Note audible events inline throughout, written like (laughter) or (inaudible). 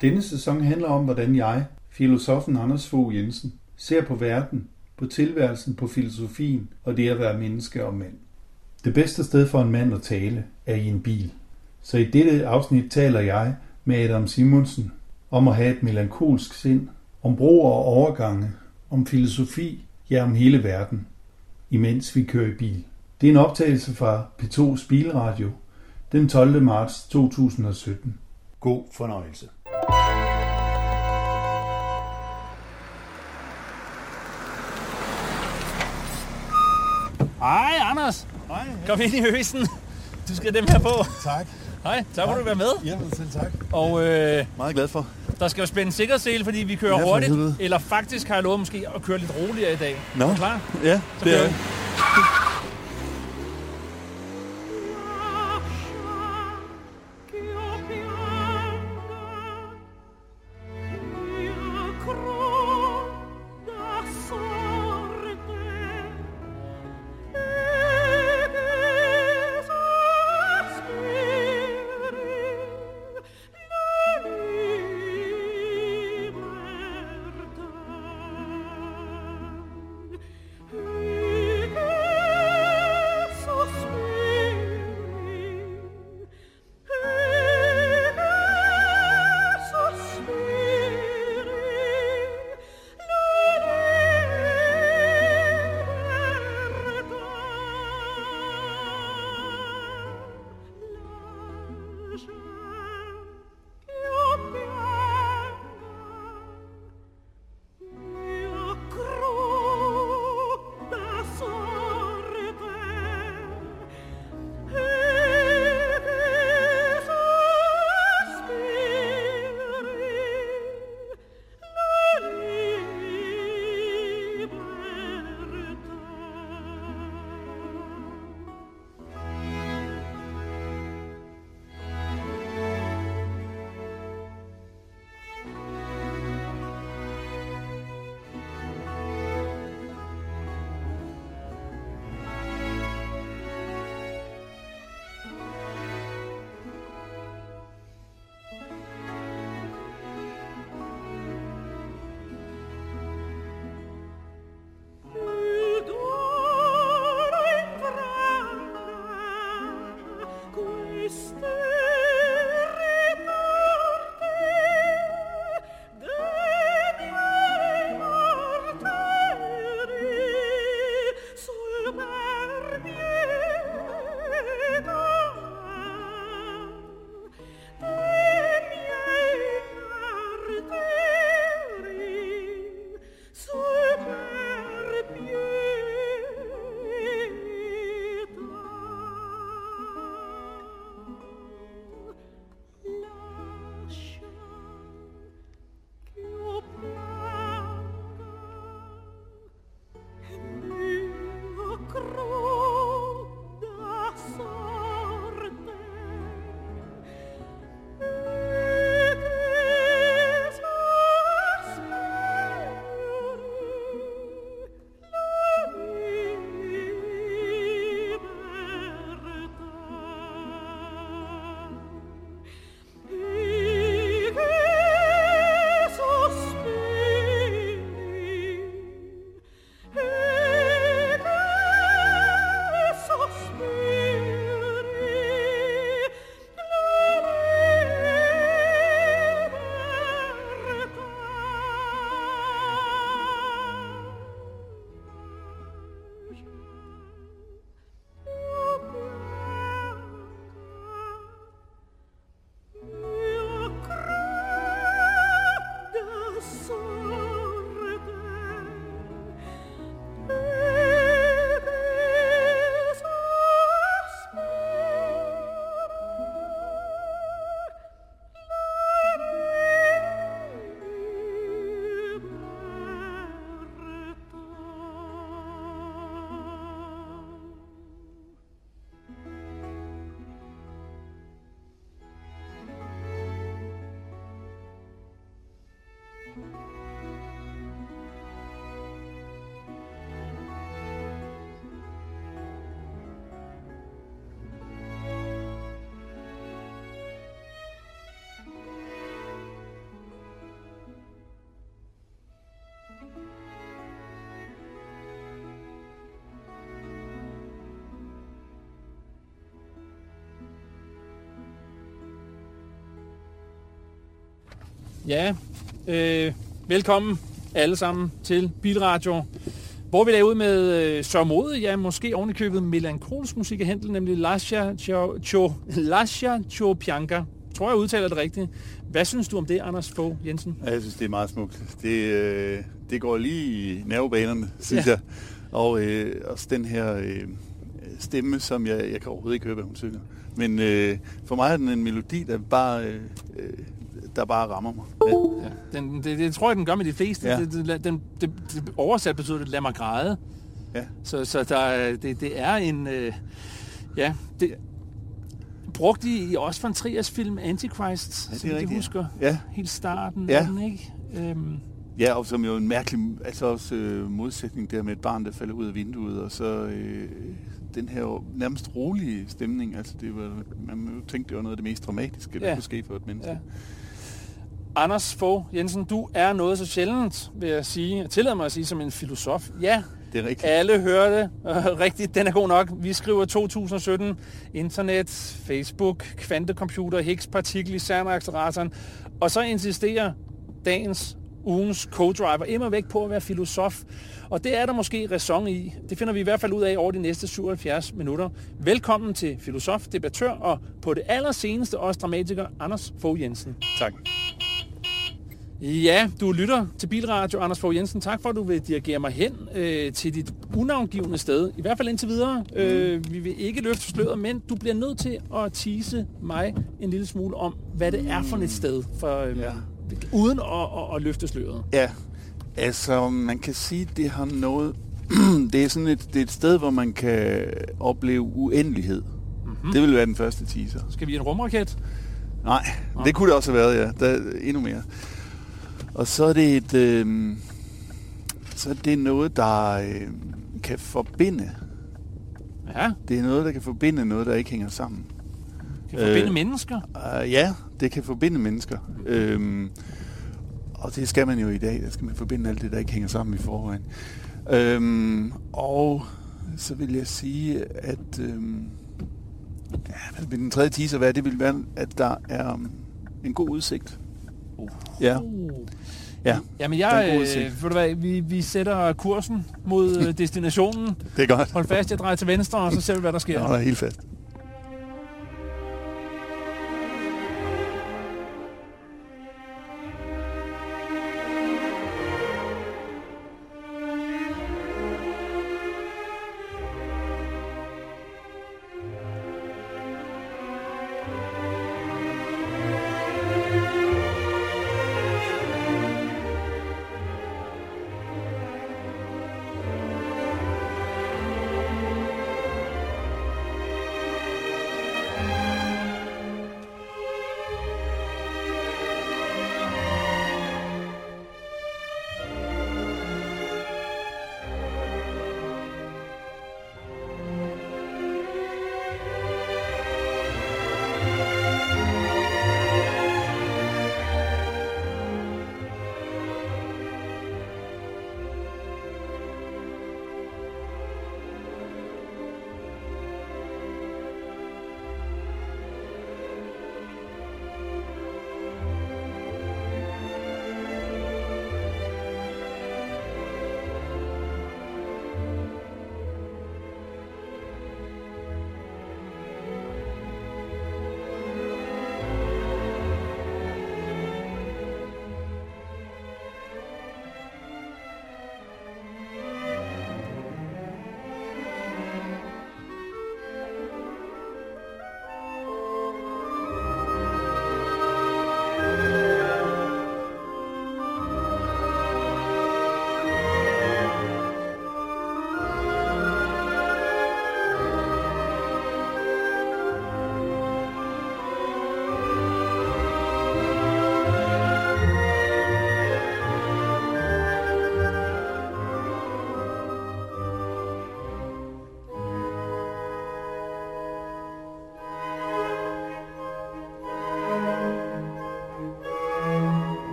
Denne sæson handler om, hvordan jeg, filosofen Anders Fogh Jensen, ser på verden, på tilværelsen, på filosofien og det at være menneske og mand. Det bedste sted for en mand at tale er i en bil. Så i dette afsnit taler jeg med Adam Simonsen om at have et melankolsk sind, om broer og overgange, om filosofi, ja om hele verden, imens vi kører i bil. Det er en optagelse fra P2's Bilradio den 12. marts 2017. God fornøjelse. Hej, Anders. Hej. Kom ind i høsen. Du skal have dem her på. Tak. Hej, så må du være med. Jamen, selv tak. Og øh, Meget glad for. der skal jo spænde sikkerhedssele, fordi vi kører Ja, for hurtigt. helvede. Eller faktisk har jeg lovet måske at køre lidt roligere i dag. Nå. Er du klar? Ja, Så det er vi. Ja, øh, velkommen alle sammen til Bilradio, hvor vi laver ud med øh, sørmodet, ja, måske ovenikøbet melankolsk musik af Hentel, nemlig Lascia Cho, Cho, Lascia Chopianka. Tror jeg udtaler det rigtigt. Hvad synes du om det, Anders Fogh Jensen? Ja, jeg synes, det er meget smukt. Det, øh, det går lige i nervebanerne, synes Ja. jeg. Og øh, også den her øh, stemme, som jeg, jeg kan overhovedet ikke høre, hvad hun synger. Men øh, for mig er den en melodi, der bare, øh, der bare rammer mig. Ja. Ja, den, det, det tror jeg, den gør med de fleste. Ja. Det, det, den, det, det, oversat betyder det, lad mig græde. Ja. Så, så der, er- det, det er en... Øh, ja, det brugt i, i også von Triers film Antichrist, Ja, det som er jeg rigtigt, ja. husker. Ja. Helt starten Ja. af den, ikke? Øhm, Ja, og som jo en mærkelig altså også, øh, modsætning der med et barn, der falder ud af vinduet, og så øh, den her jo nærmest rolige stemning. Altså, det var, man tænke, det var noget af det mest dramatiske, der Ja. kunne ske for et menneske. ja. Anders Fogh Jensen, du er noget så sjældent, vil jeg sige. Jeg tillader mig at sige som en filosof. Ja, Det er rigtigt. Alle hører det. (laughs) Rigtigt, den er god nok. Vi skriver 2017. Internet, Facebook, kvantecomputer, Higgs-partikel i CERN-acceleratoren. Og så insisterer dagens ugens co-driver immer væk på at være filosof. Og det er der måske ræson i. Det finder vi i hvert fald ud af over de næste 77 minutter. Velkommen til filosof, debattør og på det allerseneste også dramatiker Anders Fogh Jensen. Tak. Ja, du lytter til Bilradio, Anders Fogh Jensen. Tak for, at du vil dirigere mig hen øh, til dit unavngivende sted. I hvert fald indtil videre. Mm. Øh, vi vil ikke løfte sløret, men du bliver nødt til at tease mig en lille smule om, hvad det er for et sted, for, øh, ja. Uden at, at, at løfte sløret. Ja, altså man kan sige, det har noget... (clears throat) det er sådan et, det er et sted, hvor man kan opleve uendelighed. Mm-hmm. Det vil være den første teaser. Skal vi en rumraket? Nej, det kunne det også have været, ja. Der er endnu mere. Og så er det et... Øh, så er det noget, der øh, kan forbinde. Ja, Det er noget, der kan forbinde noget, der ikke hænger sammen. kan forbinde Øh. mennesker. Uh, ja, det kan forbinde mennesker. Øhm, og det skal man jo i dag. Der skal man forbinde alt det, der ikke hænger sammen i forvejen. Øhm, og så vil jeg sige, at øhm, ja, hvad den tredje teaser være? Det vil være, at der er en god udsigt. Ja, Uh. ja, Jamen Der er en jeg, øh, ved du hvad, vi, vi sætter kursen mod øh, destinationen. det er godt. Hold fast, jeg drejer til venstre, og så ser vi, hvad der Jeg sker. holder helt fast.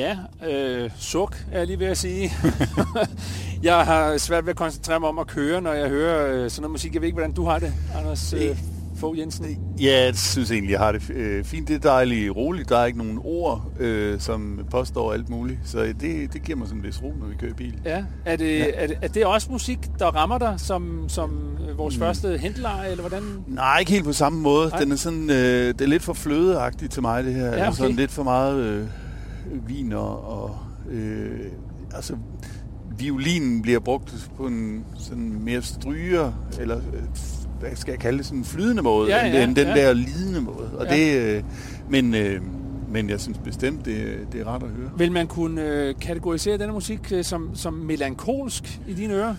Ja, øh, suk er jeg lige ved at sige. (laughs) jeg har svært ved at koncentrere mig om at køre, når jeg hører øh, sådan noget musik. Jeg ved ikke, hvordan du har det, Anders øh, Fogh Jensen. Ja, jeg synes egentlig, jeg har det øh, fint. Det er dejligt roligt. Der er ikke nogen ord, øh, som påstår alt muligt. Så det, det giver mig sådan en vis ro, når vi kører bil. Ja. Er det, ja. Er, det, er det også musik, der rammer dig som, som øh, vores mm. første hentleje, eller hvordan? Nej, ikke helt på samme måde. Nej. Den er sådan, øh, det er lidt for flødeagtigt til mig, det her. Ja, okay. Sådan lidt for meget øh, vin og... øh, altså, violinen bliver brugt på en sådan mere stryger, eller øh, hvad skal jeg kalde det, sådan en flydende måde, ja, ja, end, den ja. der lidende måde. Og ja. det, øh, men, øh, men jeg synes bestemt, det, det er rart at høre. Vil man kunne øh, kategorisere denne musik øh, som, som melankolsk i dine ører?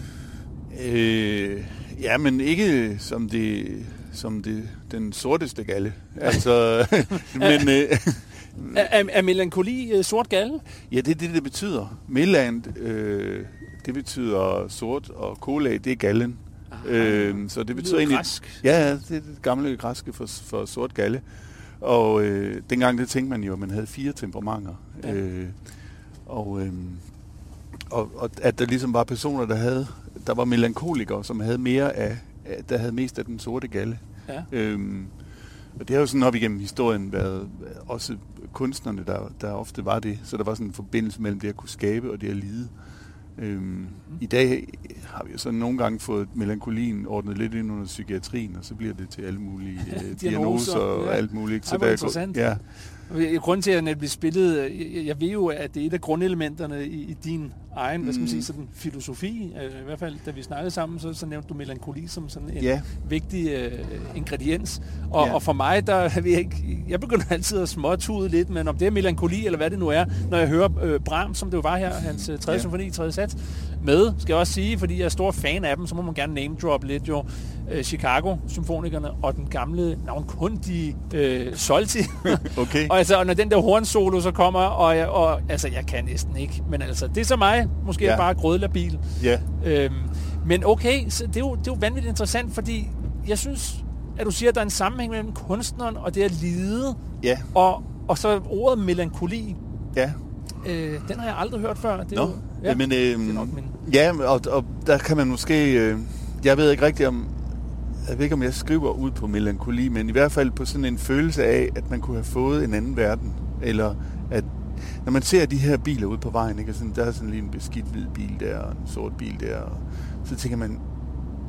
Øh, ja, men ikke som det som det, den sorteste galle. Altså, (laughs) men, øh, er, er, er melankoli øh, sort galle? Ja, det er det, det betyder. Meland, øh, det betyder sort, og cola, det er gallen. Øh, så det betyder egentlig... Græsk. Ja, det er det gamle græske for, for sort galle. Og øh, dengang det tænkte man jo, at man havde fire temperamenter. Ja. Øh, og, øh, og, og at der ligesom var personer, der havde der var melankolikere, som havde mere af, der havde mest af den sorte galle. Ja. Øhm, og det har jo sådan op igennem historien været også kunstnerne, der, der ofte var det. Så der var sådan en forbindelse mellem det at kunne skabe og det at lide. Øhm, mm. I dag har vi jo så nogle gange fået melankolien ordnet lidt ind under psykiatrien, og så bliver det til alle mulige (laughs) øh, diagnoser og ja. alt muligt. Så det er interessant. Ja. Grunden til, at det bliver spillet, jeg, jeg ved jo, at det er et af grundelementerne i, i din egen, mm. hvad skal man sige, mm. sådan filosofi. Øh, I hvert fald, da vi snakkede sammen, så, så nævnte du melankoli som sådan en ja. vigtig øh, ingrediens. Og, ja. og for mig, der jeg ikke, jeg begynder altid at småtude lidt, men om det er melankoli, eller hvad det nu er, når jeg hører øh, Brahms, som det jo var her, hans øh, tredje ja. symfoni, tredje sats, med, skal jeg også sige, fordi jeg er stor fan af dem, så må man gerne name drop lidt jo. Øh, Chicago-symfonikerne og den gamle, navnkundige øh, Solti. (laughs) okay. og altså, og når den der hornsolo så kommer, og, jeg, og altså, jeg kan næsten ikke, men altså, det er så mig, måske ja. bare grødlabil. Ja. Øhm, men okay, så det, er jo, det er jo vanvittigt interessant, fordi jeg synes, at du siger, at der er en sammenhæng mellem kunstneren og det at lide, ja. og, og så ordet melankoli. Ja. Øh, den har jeg aldrig hørt før. Det er Nå, jo, ja, men, øh, det er nok min... ja og, og der kan man måske... Øh, jeg ved ikke rigtigt om... Jeg ved ikke, om jeg skriver ud på melankoli, men i hvert fald på sådan en følelse af, at man kunne have fået en anden verden. Eller at når man ser de her biler ude på vejen, ikke, og sådan, der er sådan lige en beskidt hvid bil der, og en sort bil der, og så tænker man,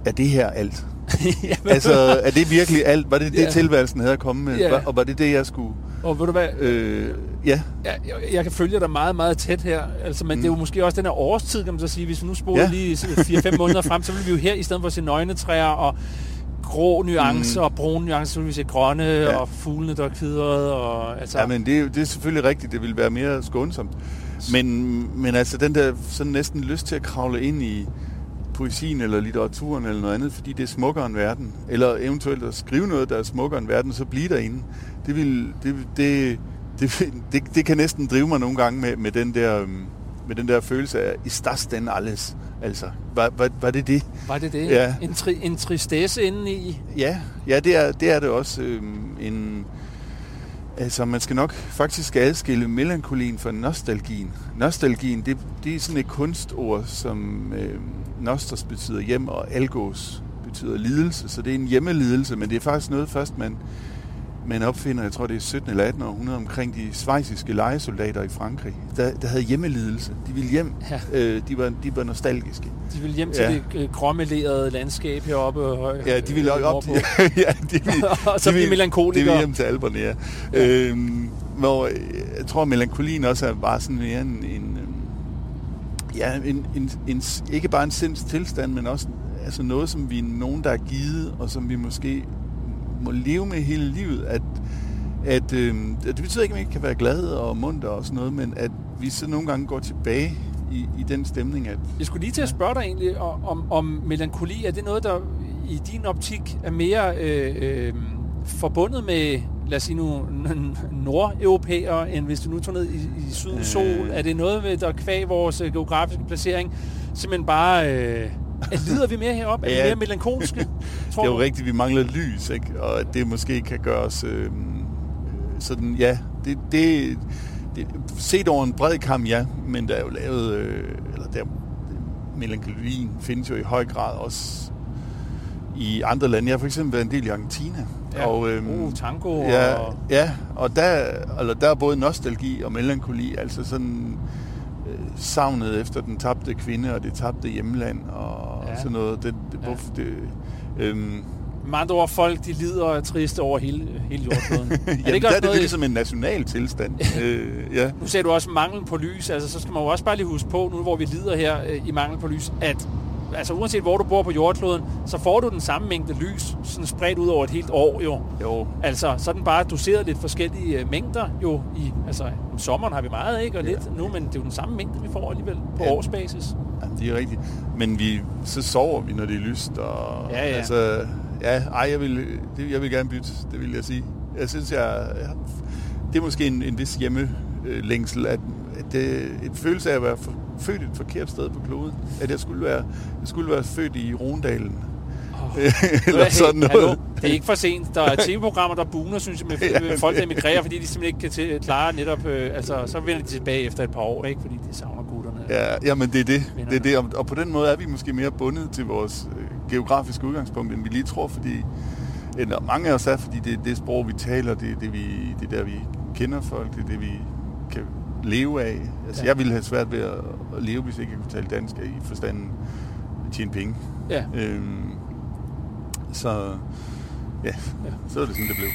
er det her alt? (laughs) altså, er det virkelig alt? Var det det, ja. tilværelsen havde at komme med? Ja. Og var det det, jeg skulle... Og ved du hvad? Øh, ja. Jeg, jeg, jeg kan følge dig meget, meget tæt her. Altså, men mm. det er jo måske også den her årstid, kan man så sige. Hvis vi nu spoler ja. lige 4-5 måneder frem, så vil vi jo her, i stedet for at se nøgnetræer og grå nuancer mm. og brune nuancer, så vi se grønne ja. og fuglene, der er kvidret. Og, altså. Ja, men det, det er selvfølgelig rigtigt. Det vil være mere skånsomt. Men, men altså, den der sådan næsten lyst til at kravle ind i poesien eller litteraturen eller noget andet, fordi det er smukkere end verden. Eller eventuelt at skrive noget, der er smukkere end verden, så blive derinde. Det, vil, det, det, det, det, det kan næsten drive mig nogle gange med, med den der... Øhm, med den der følelse af, i das den alles. Altså, var, var, var det det? Var det det? Ja. En, tri, en tristesse indeni? Ja, ja det, er, det er det også. Øhm, en, altså, man skal nok faktisk adskille melankolien fra nostalgien. Nostalgien, det, det er sådan et kunstord, som øh, nostos betyder hjem, og algos betyder lidelse. Så det er en hjemmelidelse, men det er faktisk noget først, man man opfinder, jeg tror det er 17 eller 18 århundrede, omkring de svejsiske legesoldater i Frankrig, der, der havde hjemmelidelse. De ville hjem. Ja. Øh, de, var, de var nostalgiske. De ville hjem til ja. det øh, landskab heroppe. Øh, ja, de ville op, ja, (laughs) ja, de ville, (laughs) og så blive melankolikere. De ville hjem til Alperne, ja. ja. Øhm, hvor øh, jeg tror, melankolien også er bare sådan mere en, en ja, en, en, en, ikke bare en sinds tilstand, men også altså noget, som vi er nogen, der er givet, og som vi måske må leve med hele livet, at, at øh, det betyder ikke, at man ikke kan være glad og munter og sådan noget, men at vi så nogle gange går tilbage i, i den stemning. At, Jeg skulle lige til at spørge dig egentlig om, om melankoli. Er det noget, der i din optik er mere øh, øh, forbundet med, lad os sige nu, nordeuropæer, end hvis du nu tog ned i, i sydens sol? Øh. Er det noget, der kvæg vores øh, geografiske placering simpelthen bare... Øh, lider vi mere heroppe? Er ja. vi mere melankolske? (laughs) Tror det er jo rigtigt, vi mangler lys, ikke? og det måske kan gøre os... Øh, sådan, ja, det, det, det, set over en bred kamp, ja, men der er jo lavet, øh, eller der, melankolien findes jo i høj grad også i andre lande. Jeg har for eksempel været en del i Argentina. Ja. Og, øhm, uh, tango ja, og... Ja, og der, eller der er både nostalgi og melankoli, altså sådan øh, savnet efter den tabte kvinde og det tabte hjemland og ja. sådan noget. Det, det, ja. hvorfor det, øhm, med andre ord, folk de lider og er triste over hele, hele jordkloden. (laughs) er det ikke der er det ligesom en national tilstand. (laughs) øh, ja. Nu ser du også mangel på lys. Altså, så skal man jo også bare lige huske på, nu hvor vi lider her øh, i mangel på lys, at altså uanset hvor du bor på jordkloden, så får du den samme mængde lys, sådan spredt ud over et helt år jo. Jo. Altså, så den bare doseret lidt forskellige øh, mængder jo i, altså om sommeren har vi meget, ikke? Og ja. lidt nu, men det er jo den samme mængde, vi får alligevel på ja. årsbasis. Ja, det er rigtigt. Men vi, så sover vi, når det er lyst, og ja, ja. altså, ja, ej, jeg vil, det, jeg vil gerne bytte, det vil jeg sige. Jeg synes, jeg, jeg det er måske en, en vis hjemmelængsel, at, at det, et følelse af at være for, født et forkert sted på kloden. At jeg skulle være, jeg skulle være født i Rondalen. Oh, (laughs) Eller sådan noget. Hallo, det er ikke for sent. Der er tv-programmer, der buner, synes jeg, med (laughs) ja, folk, der emigrerer, fordi de simpelthen ikke kan klare netop... Øh, altså, så vender de tilbage efter et par år, ikke? Fordi de savner. Ja, jamen det er det. det, er det. Og, og på den måde er vi måske mere bundet til vores øh, geografiske udgangspunkt, end vi lige tror, fordi eller mange af os er, fordi det er det sprog, vi taler, det er, det, vi, det er der, vi kender folk, det er det, vi kan leve af. Altså, ja. jeg ville have svært ved at, at leve, hvis jeg ikke kunne tale dansk i forstanden tjene penge. Ja. Øhm, så ja, ja, så er det sådan, det blev.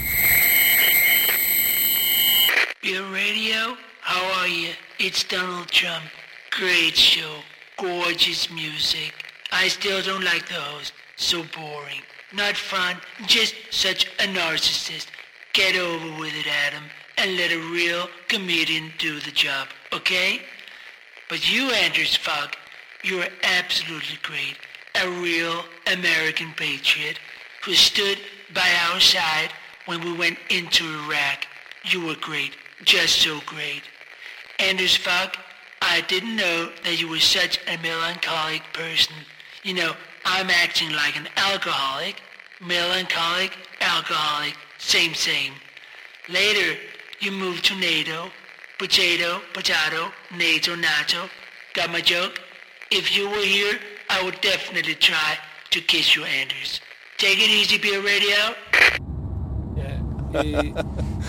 Your radio, how are you? It's Donald Trump. Great show. Gorgeous music. I still don't like the host. So boring. Not fun. Just such a narcissist. Get over with it, Adam. and let a real comedian do the job, okay? But you, Anders Fogg, you are absolutely great. A real American patriot who stood by our side when we went into Iraq. You were great, just so great. Anders Fogg, I didn't know that you were such a melancholic person. You know, I'm acting like an alcoholic. Melancholic, alcoholic, same, same. Later, you move to NATO. Potato, potato, NATO, NATO. Got my joke? If you were here, I would definitely try to kiss you, Anders. Take it easy, Beer Radio. Øh,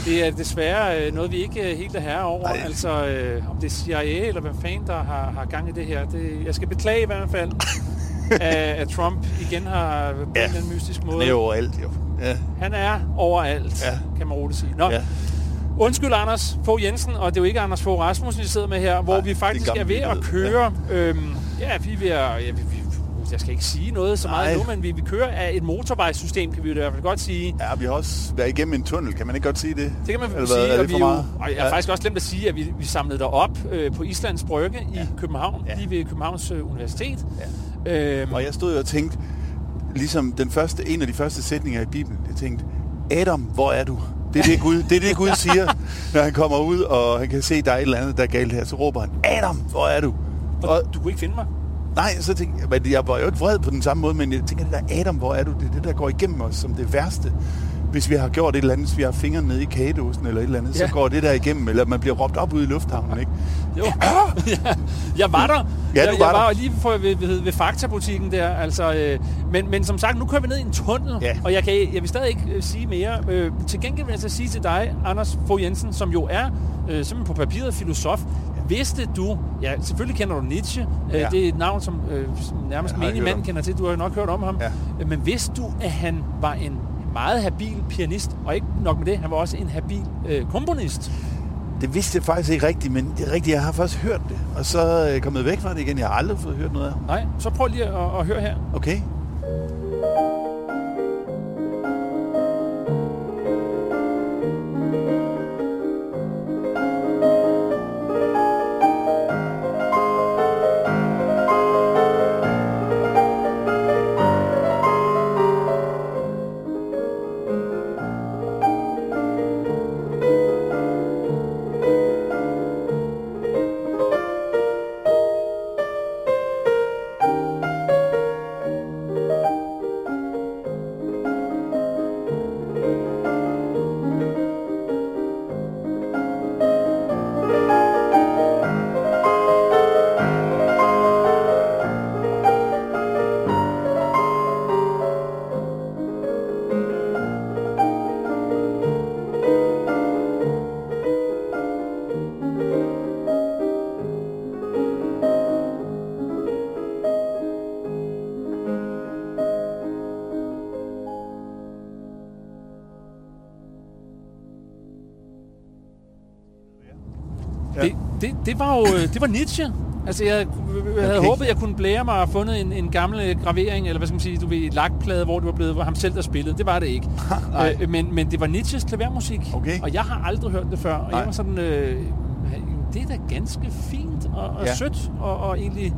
det er desværre øh, noget, vi ikke helt er herre over. Ej. Altså, øh, om det er CIA eller hvad fanden, der har, har gang i det her. Det, jeg skal beklage i hvert fald, (laughs) at, at Trump igen har på ja. en mystisk måde. Han er overalt, jo. Ja. Han er overalt, ja. kan man roligt sige. Nå, ja. Undskyld, Anders Fogh Jensen, og det er jo ikke Anders Fogh Rasmussen, vi sidder med her, hvor Nej, vi faktisk er ved at køre... Ja. Øhm, ja, vi er ved at... Ja, vi, jeg skal ikke sige noget så meget nu, men vi, vi kører af et motorvejssystem, kan vi i hvert fald godt sige. Ja, vi har også været igennem en tunnel, kan man ikke godt sige det? Det kan man Eller sige, og, vi jo, og jeg har ja. faktisk også glemt at sige, at vi, vi samlede der op øh, på Islands Brygge ja. i København, ja. lige ved Københavns øh, Universitet. Ja. Øhm, og jeg stod og tænkte, ligesom den første, en af de første sætninger i Bibelen, jeg tænkte, Adam, hvor er du? Det er det, Gud, det, er det, Gud siger, (laughs) når han kommer ud, og han kan se, at der er et eller andet, der er galt her. Så råber han, Adam, hvor er du? Og, og du kunne ikke finde mig? Nej, så tænkte jeg, jeg var jo ikke vred på den samme måde, men jeg tænker, det der Adam, hvor er du? Det er det, der går igennem os som det værste hvis vi har gjort et eller andet, hvis vi har fingrene nede i kagedåsen eller et eller andet, ja. så går det der igennem, eller man bliver råbt op ude i lufthavnen, ikke? Jo, (laughs) ja, (laughs) jeg var der. Ja, du jeg, var jeg der. var lige for, ved, ved, ved Fakta-butikken der, altså, øh, men, men som sagt, nu kører vi ned i en tunnel, ja. og jeg, kan, jeg vil stadig ikke øh, sige mere. Øh, til gengæld vil jeg så sige til dig, Anders Fogh Jensen, som jo er øh, simpelthen på papiret filosof, Vidste du, ja selvfølgelig kender du Nietzsche, øh, ja. det er et navn, som øh, nærmest menig mand kender til, du har nok hørt om ham, ja. men vidste du, at han var en meget habil pianist, og ikke nok med det, han var også en habil øh, komponist. Det vidste jeg faktisk ikke rigtigt, men det er rigtigt, jeg har faktisk hørt det, og så er jeg kommet væk fra det igen. Jeg har aldrig fået hørt noget af Nej, så prøv lige at, at høre her. Okay. Det, var jo øh, det var Nietzsche. Altså, jeg, jeg havde Okay. håbet, jeg kunne blære mig og fundet en, en gammel gravering, eller hvad skal man sige, du ved, lakplade, hvor det var blevet hvor ham selv, der spillede. Det var det ikke. (laughs) Øh, men, men det var Nietzsches klavermusik, Okay. og jeg har aldrig hørt det før. Og Nej. jeg var sådan, øh, det er da ganske fint og, og Ja. ja. sødt, og, og egentlig...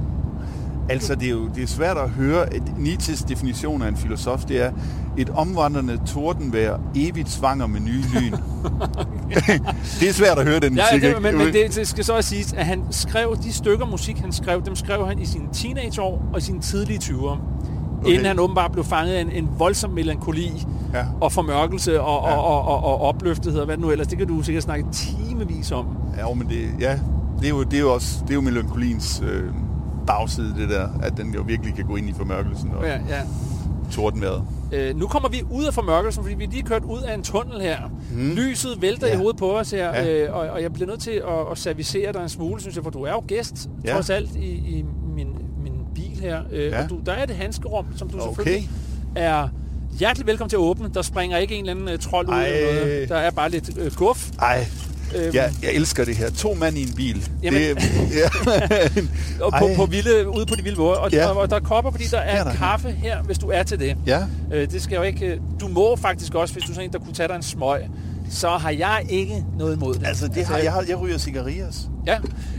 Altså, det er jo det er svært at høre. Et- Nietzsches definition af en filosof, det er et omvandrende tordenvejr, evigt svanger med nye lyn. (laughs) det er svært at høre den Ja, musik, det, ikke? men, men det, det skal så også siges, at han skrev de stykker musik, han skrev, dem skrev han i sine teenageår og i sine tidlige 20'ere. Okay. Inden han åbenbart blev fanget af en, en voldsom melankoli Ja. og formørkelse og, Ja. og, og, og, og opløftethed og hvad det nu ellers. Det kan du sikkert snakke timevis om. Ja, men det, ja, det er jo, det er jo også det er jo melankoliens øh, bagside, det der, at den jo virkelig kan gå ind i formørkelsen og ja. Ja, ja. Tordenvejret. Øh, nu kommer vi ud af formørkelsen, fordi vi er lige kørt ud af en tunnel her. Mm. Lyset vælter Ja. i hovedet på os her, Ja. øh, og, og jeg bliver nødt til at, at servicere dig en smule, synes jeg, for du er jo gæst, Ja. trods alt, i, i min, min bil her. Øh, Ja. Og du, der er det handskerum, som du Okay. selvfølgelig er hjertelig velkommen til at åbne. Der springer ikke en eller anden uh, trold ud Ej. eller noget. Der er bare lidt øh, guf. Ej, Øhm, jeg, jeg elsker det her. To mand i en bil. Jamen- det, (laughs) ja. (laughs) og på, på vilde, ude på de vilde våger. Og, Ja. og, og der er kopper, fordi der er er der. kaffe her, hvis du er til det. ja. Øh, det skal jo ikke... øh, Du må faktisk også, hvis du sådan en, der kunne tage dig en smøg, så har jeg ikke noget imod det. Altså, det har, jeg, har, jeg ryger cigarillas. Ja,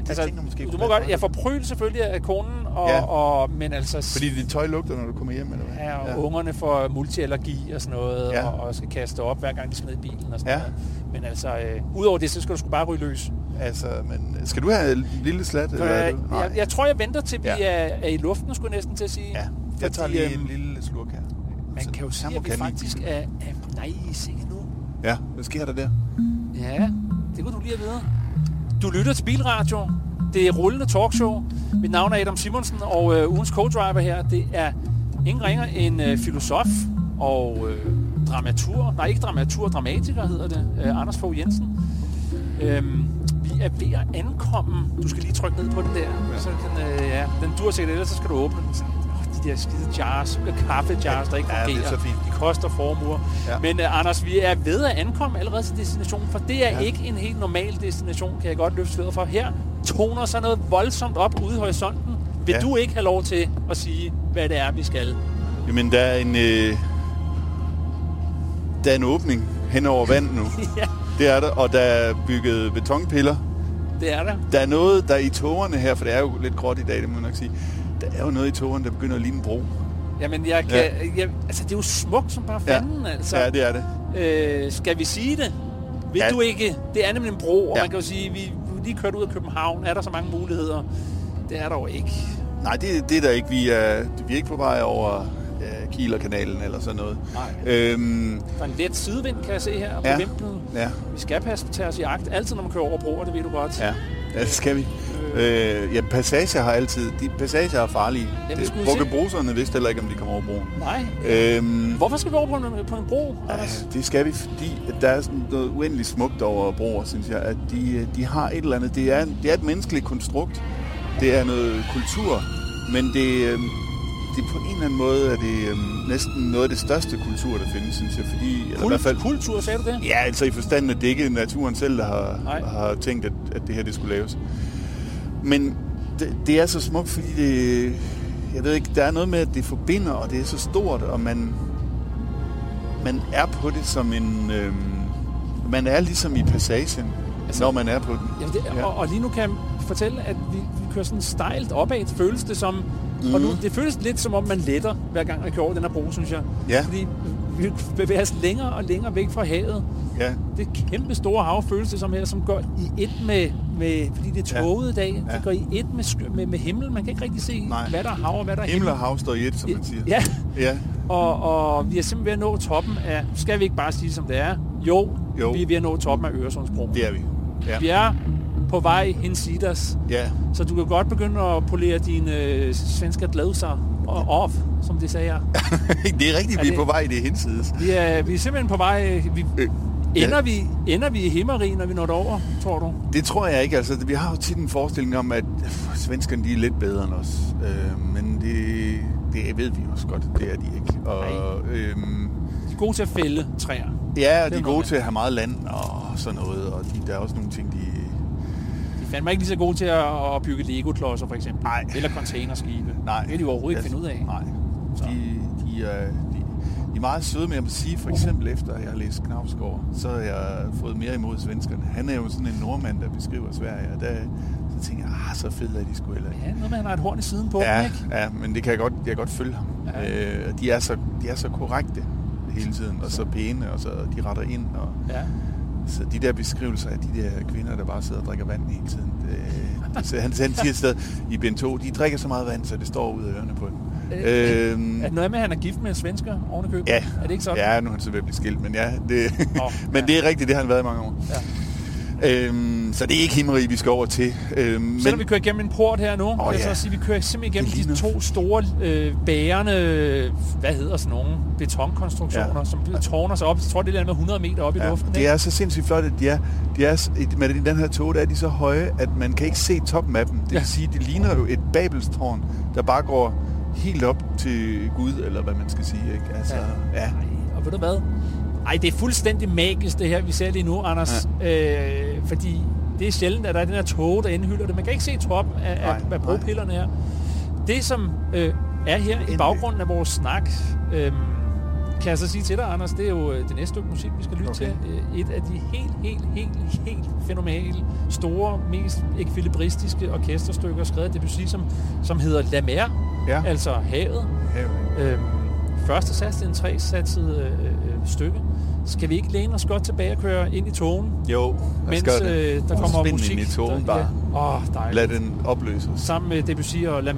altså, tænker måske du må godt... Jeg får pryl selvfølgelig af konen, og, Ja. ja. og, men altså... Fordi dit tøj lugter, når du kommer hjem, eller hvad? Ja, og ja. ungerne får multiallergi og sådan noget, Ja. ja. og, og skal kaste op, hver gang de skal ned i bilen og sådan Ja. noget. Men altså, øh, udover det, så skal du sgu bare ryge løs. Altså, men skal du have en lille slat? eller er Jeg, du- jeg, jeg tror, jeg venter til, vi Ja. er, er i luften, skulle næsten til at sige. Ja, jeg tager Fordi, lige øhm, en lille slurk her. Man Så kan jo sige, at vi faktisk er... er nej, sikke nu. Ja, hvad sker der der? Ja, det kunne du lige have vide. Du lytter til Bilradio. Det er rullende talkshow. Mit navn er Adam Simonsen, og øh, ugens co-driver her, det er ingen ringer end øh, filosof og øh, dramatur. Nej, ikke dramatur, dramatiker hedder det. Øh, Anders Fogh Jensen. Øhm, vi er ved at ankomme. Du skal lige trykke ned på den der. Ja. Så kan, øh, ja, den dur sikkert, ellers så skal du åbne den. Sådan, åh, de der skide jars, kaffejars, der ikke Ja, det er fungerer. så fint. De koster formuer. Ja. Men uh, Anders, vi er ved at ankomme allerede til destinationen, for det er Ja. ikke en helt normal destination, kan jeg godt løfte sløret for. Her toner sig noget voldsomt op ude i horisonten. Vil ja. du ikke have lov til at sige, hvad det er, vi skal? Jamen, der er en... Øh, der er en åbning hen over vand nu. (laughs) ja, Det er der, og der er bygget betonpiller. det er der. Der er noget, der er i tårerne her, for det er jo lidt gråt i dag, det må jeg nok sige. Der er jo noget i tårerne, der begynder at ligne en bro. Jamen, jeg kan, Ja. ja. jeg, altså, det er jo smukt som bare Ja. fanden, altså. Ja, det er det. Øh, skal vi sige det? Vil Ja. ja. du ikke? Det er nemlig en bro, og Ja. man kan jo sige, vi vi er lige kørt ud af København. Er der så mange muligheder? Det er der jo ikke. Nej, det, det er der ikke. Vi er, vi er ikke på vej over ja, Kielerkanalen eller sådan noget. Nej. Øhm, Der er en let sidevind, kan jeg se her på Ja. vimplen. ja, Vi skal passe tage os i agt, altid når man kører over broer, det ved du godt. ja, ja, det skal vi. Øh, ja, passager har altid... De passager er farlige. Ja, vi Det- skulle Bukke se- bruserne vidste heller ikke, om de kommer over broen. Nej. Øhm, Hvorfor skal vi over på en, på en bro, Anders? Det skal vi, fordi der er sådan noget uendeligt smukt over broer, synes jeg. At de, de har et eller andet. Det er, det er et menneskeligt konstrukt. Det er noget kultur. Men det, øhm, det på en eller anden måde er det øhm, næsten noget af det største kultur, der findes, synes jeg. Fordi, eller i hvert fald, Kultur, sagde du det? ja, altså i forstanden, at det ikke er naturen selv, der har, Nej. har tænkt, at, at det her det skulle laves. Men det, det er så smukt, fordi det, jeg ved ikke, der er noget med, at det forbinder, og det er så stort, og man, man er på det som en... Øhm, man er ligesom i passagen, Altså- når man er på den. Jamen det, Ja. og, og lige nu kan jeg fortælle, at vi kører sådan stejlt opad, føles det som. Mm. Og nu, det føles lidt som om, man letter, hver gang man kører over den her bro, synes jeg. Ja. Fordi vi bevæger os længere og længere væk fra havet. Ja, Det kæmpe store hav føles det som her, som går i et med, med fordi det er Ja. tåget i dag, Ja. det går i et med, med, med himmel. Man kan ikke rigtig se, Nej. hvad der er hav og hvad der er himmel og hav står i et, som man siger. Ja, ja. og, og vi er simpelthen ved at nå toppen af, skal vi ikke bare sige som det er? Jo, Jo. vi er ved at nå toppen af Øresundsbroen. Det er vi. Ja. Vi er på vej hinsides, ja. så du kan godt begynde at polere dine øh, svenske og off, som det sagde jeg. (laughs) det er rigtigt, Er vi er det- på vej, det er hinsides. Vi er, vi er simpelthen på vej... Vi, Øh, ja. ender, vi, ender vi i himmerig, når vi når over, tror du? Det tror jeg ikke. Altså, vi har jo tit en forestilling om, at øh, svenskerne de er lidt bedre end os. Øh, men det, det ved vi også godt, det er de ikke. Og, øhm, De er gode til at fælde træer. ja, og de er gode til at have meget land og sådan noget. Og de, der er også nogle ting, de... Fandme ikke lige så gode til at, at bygge Lego-klodser, for eksempel. Nej. Eller containerskibe. Nej. Det kan de jo overhovedet ikke finde ud af. Nej. Så. De, de, er, de, de er meget søde, men jeg må sige, for eksempel efter jeg har læst Knavsgaard, så har jeg fået mere imod svenskerne. Han er jo sådan en nordmand, der beskriver Sverige, og der, så tænker jeg, ah, så fed er de sgu heller ikke. Ja, noget med, at han har et horn i siden på Ja, ikke? ja, men det kan jeg godt, jeg kan godt følge ham. Ja. Øh, de, er så, de er så korrekte hele tiden, og så pæne, og så de retter ind. Og, Ja. Så de der beskrivelser af de der kvinder, der bare sidder og drikker vand hele tiden. Det, det, han, han siger et sted i Ben 2, de drikker så meget vand, så det står ud af ørerne på dem. Øh, Øhm, Er det noget med, at han er gift med en svensker oven i købet? Ja, Er det ikke sådan? ja, nu er han så ved at blive skilt, men ja, det, Nå, (laughs) men ja. det er rigtigt, det har han været i mange år. Ja. Øhm, så det er ikke himmeri, vi skal over til. Øhm, Selvom vi kører igennem en port her nu, oh, jeg ja. så sige, vi kører simpelthen igennem de to store øh, bærende, hvad hedder sådan nogle, betonkonstruktioner, ja. Ja. som tårner sig op. Jeg tror, det er med 100 meter op i ja, luften. det ikke? er så sindssygt flot, at de er, de er med den her tog, der er de så høje, at man kan ikke se toppen af dem. Det vil Ja. sige, det ligner jo et babelstårn, der bare går helt op til Gud, eller hvad man skal sige. Ikke? Altså, ja. Ej, og ved du hvad? Ej, det er fuldstændig magisk, det her, vi ser lige nu, Anders. Ja. Øh, fordi det er sjældent, at der er den her tåge, der indhylder det. Man kan ikke se toppen af, af, Nej, af nej. bropillerne her. Det, som øh, er her i baggrunden af vores snak, øh, kan jeg så sige til dig, Anders, det er jo øh, det næste stykke musik, vi skal lytte Okay. til. Øh, Et af de helt, helt, helt, helt fænomenale, store, mest ekvilibristiske orkesterstykker, skrevet af Debussy, som, som hedder La Mer, Ja. altså havet. Ja. Øhm, første sats det er en tre-satset øh, øh, stykke. Skal vi ikke læne os godt tilbage og køre ind i togen, Jo, mens øh, der kommer musik? ind i togen der, bare. Ja. Oh, dejligt. Lad den opløses. Sammen med Debussy og La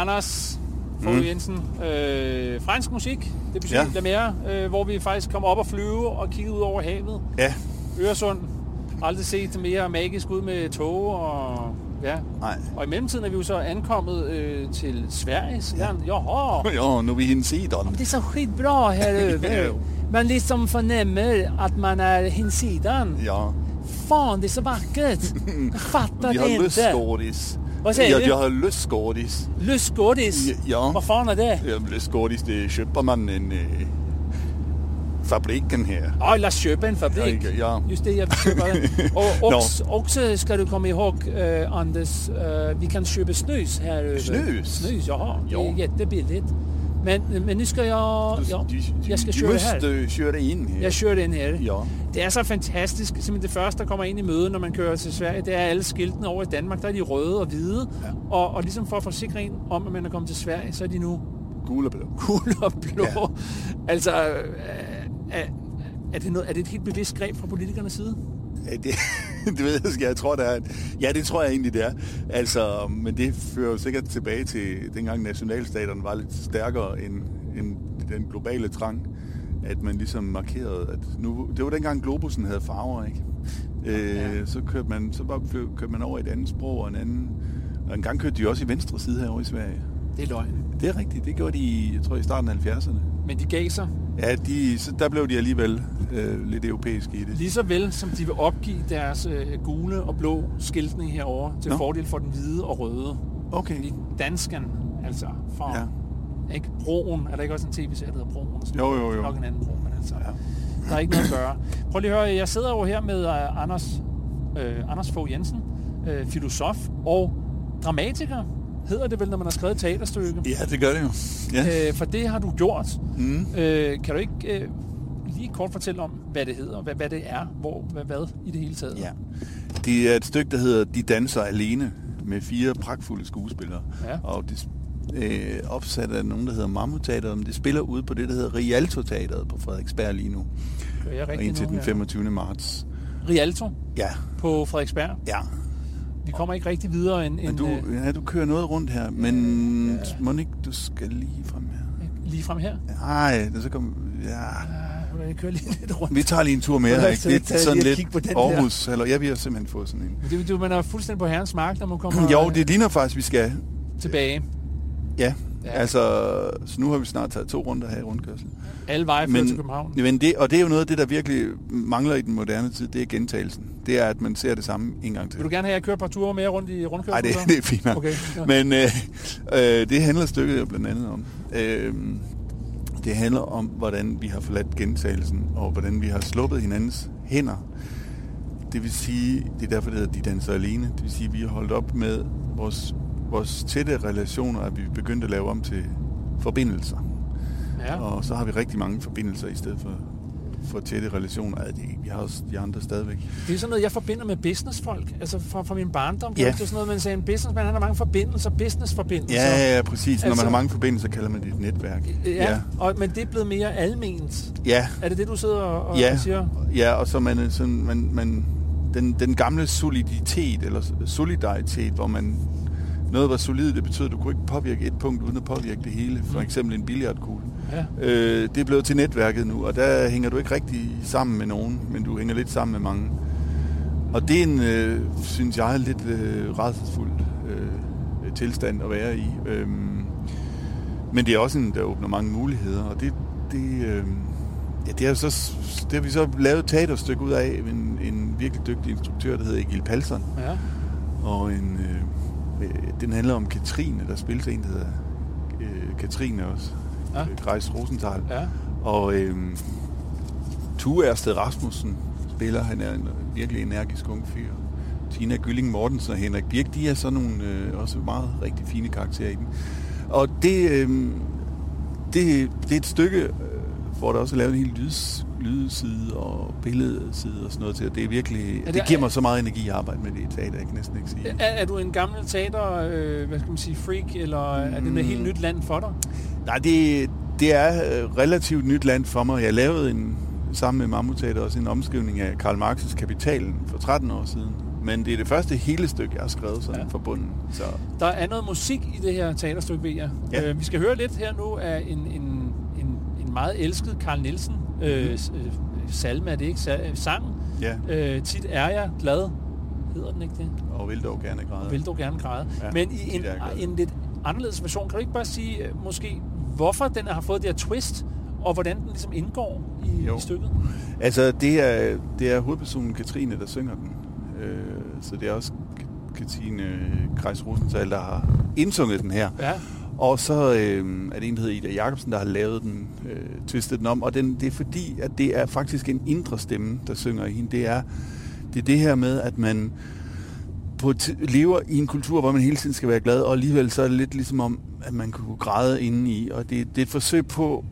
Anders Fogh Mm. Jensen. Øh, fransk musik, det betyder Ja. ja. mere, øh, hvor vi faktisk kom op og flyve og kiggede ud over havet. Ja, Øresund. Aldrig set mere magisk ud med tog og... Ja. nej. Og i mellemtiden er vi jo så ankommet øh, til Sverige. Så ja. Jaha, (laughs) Ja, nu er vi hinsidan. Det är så skitbra här över. (laughs) Man liksom förnämmer att man är hinsidan. Ja, Fan, det är så vackert. (laughs) Jag fattar vi det har inte. Lystgårdis. Vad säger ja, du? jag har lystgårdis. Lustgodis. Ja. Vad fan är det? Ja, lystgårdis, det köper man en øh, fabriken her. Ja, lad os köpa en fabrik. Ja. Just det, jag köper det. Och också, också ska du komma ihåg, eh, Anders, eh, vi kan köpa snus här över. Snus? Snus, jaha. Det Ja. är jättebilligt. Men, men nu ska jag... Ja, Du, du, jag ska du köra måste här. köra in her. Jeg kör den her. Ja. Det er så fantastisk. Simpelthen det første, der kommer ind i møde, når man kører til Sverige, det er alle skiltene over i Danmark. Der er de røde og hvide. Ja. Og, og ligesom for at forsikre en om, at man er kommet til Sverige, så er de nu Gul og blå. gule og blå. Ja. Altså, øh, er, er, det noget, er det et helt bevidst greb fra politikernes side? Det, (laughs) det ved jeg, ikke. jeg tror, det er. Ja, det tror jeg egentlig, det er. Altså, men det fører jo sikkert tilbage til dengang nationalstaterne var lidt stærkere end, end den globale trang. At man ligesom markerede, at nu, det var dengang Globusen havde farver, ikke? Øh, Ja. Så kørte man, så bare kørte man over et andet sprog og en anden... Og en gang kørte de også i venstre side herovre i Sverige. Det er løgn. Det er rigtigt. Det gjorde de, i, jeg tror, i starten af 70'erne. Men de gav sig Ja, de, så der blev de alligevel øh, lidt europæiske i det. lige så vel, som de vil opgive deres øh, gule og blå skiltning herover til Nå. fordel for den hvide og røde. Okay. I dansken, altså for Ja. ikke broen. Er der ikke også en tv-serie, der hedder Broen? Jo, jo, jo. Nok en anden bro, men altså. Ja. Der er ikke noget at gøre. Prøv lige at høre, jeg sidder jo her med uh, Anders, uh, Anders Fogh Jensen, uh, filosof og dramatiker, hedder det vel, når man har skrevet et teaterstykke. Ja, det gør det jo. Ja. Uh, for det har du gjort. Mm. Uh, kan du ikke uh, lige kort fortælle om, hvad det hedder, hvad, hvad det er, hvor, hvad, hvad i det hele taget? Ja. Det er et stykke, der hedder De danser alene, med fire pragtfulde skuespillere. Ja. Og det øh, opsat af nogen, der hedder Mammut-teateret, men det spiller ude på det, der hedder Rialto-teateret på Frederiksberg lige nu. Kører jeg Og indtil nu, den ja. 25. marts. Rialto Ja, på Frederiksberg. ja. Vi kommer ikke rigtig videre end, Men end du, uh, ja, du kører noget rundt her, men Ja. ja. må ikke, du skal lige frem her. lige frem her. Nej, det så kom, ja. Jeg kører lige lidt rundt. Vi tager lige en tur mere her, ikke? Det er sådan lidt på den der? Aarhus. Eller jeg vil simpelthen få sådan en. Det, du, man er fuldstændig på herrens mark, når man kommer Jo, øh, det ligner faktisk, vi skal tilbage. Ja, Ja. altså, så nu har vi snart taget to runder her i rundkørsel. Alle veje fører til København. men det, og det er jo noget af det, der virkelig mangler i den moderne tid, det er gentagelsen. Det er, at man ser det samme en gang til. Vil du gerne have, at jeg kører et par ture mere rundt i rundkørsel? Nej, det, så? (laughs) det er fint. Okay. Ja. Men øh, øh, det handler stykket jo blandt andet om. Øh, det handler om, hvordan vi har forladt gentagelsen, og hvordan vi har sluppet hinandens hænder. Det vil sige, det er derfor, det hedder De Danser Alene. Det vil sige, at vi har holdt op med vores, vores tætte relationer, at vi er begyndt at lave om til forbindelser. Ja. Og så har vi rigtig mange forbindelser i stedet for, for tætte relationer. Ja, det, vi har også de andre stadigvæk. Det er sådan noget, jeg forbinder med businessfolk. Altså fra, fra min barndom. Ja. Det er sådan noget, man sagde, en businessman, han har mange forbindelser, businessforbindelser. Ja, ja, ja, præcis. Når Altså- man har mange forbindelser, kalder man det et netværk. Ja, ja. Og, men det er blevet mere alment. ja. Er det det, du sidder og, og ja, siger? ja, og så man, sådan, man, man den, den gamle soliditet, eller solidaritet, hvor man noget var solidt, det betød, at du kunne ikke påvirke et punkt uden at påvirke det hele. For eksempel en billiardkugle. Ja. Øh, det er blevet til netværket nu, og der hænger du ikke rigtig sammen med nogen, men du hænger lidt sammen med mange. Og det er en, øh, synes jeg, lidt øh, rædselsfuld øh, tilstand at være i. Øhm, men det er også en, der åbner mange muligheder, og det, det, øh, ja, det, er så, det har vi så lavet et teaterstykke ud af en, en virkelig dygtig instruktør, der hedder Egil Palsson. Ja. Og en, øh, øh, den handler om Katrine, der spiller en, der hedder øh, Katrine også. Ja. Ja. Greis Rosenthal. Ja. Og øh, Tue Ersted Rasmussen spiller, han er en virkelig energisk ung fyr. Tina Gylling Mortensen og Henrik Birk, de er sådan nogle øh, også meget rigtig fine karakterer i den. Og det, øh, det, det er et stykke, øh, hvor der også er lavet en hel lyds, lydside og billedside og sådan noget til. Og det er virkelig, det- det, det giver mig så meget energi at arbejde med det i teater, jeg kan næsten ikke sige. Er, er du en gammel teater, øh, hvad skal man sige, freak, eller er det Mm. noget helt nyt land for dig? Nej, det, det er øh, relativt nyt land for mig. Jeg lavede en, sammen med Mammut Teater også en omskrivning af Karl Marx' Kapitalen for 13 år siden. Men det er det første hele stykke, jeg har skrevet sådan ja. Fra bunden. Så Der er noget musik i det her teaterstykke, ved jeg. Ja. Øh, vi skal høre lidt her nu af en, en meget elsket Carl Nielsen øh, s- øh, salme, er det ikke? Sa- sang. ja, Øh, tit er jeg glad. Hedder den ikke det? og vil dog gerne græde. Vil du gerne græde. Ja, Men i en, en lidt anderledes version, kan du ikke bare sige øh, måske, hvorfor den har fået det her twist, og hvordan den ligesom indgår i, Jo. i stykket? Altså, det er, det er hovedpersonen Katrine, der synger den. Øh, så det er også Katrine Kreis Rosenthal, der har indsunget den her. Ja. Og så øh, er det en, der hedder Ida Jacobsen, der har lavet den, øh, tvistet den om. Og den, det er fordi, at det er faktisk en indre stemme, der synger i hende. Det er det, er det her med, at man på lever i en kultur, hvor man hele tiden skal være glad, og alligevel så er det lidt ligesom om, at man kunne græde indeni. Og det, det er et forsøg på,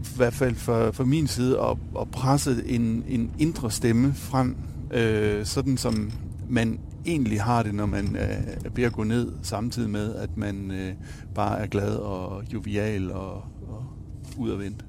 i hvert fald fra, fra min side, at, at presse en, en indre stemme frem, øh, sådan som man egentlig har det, når man øh, er ved at gå ned, samtidig med, at man øh, bare er glad og jovial og, og udadvendt.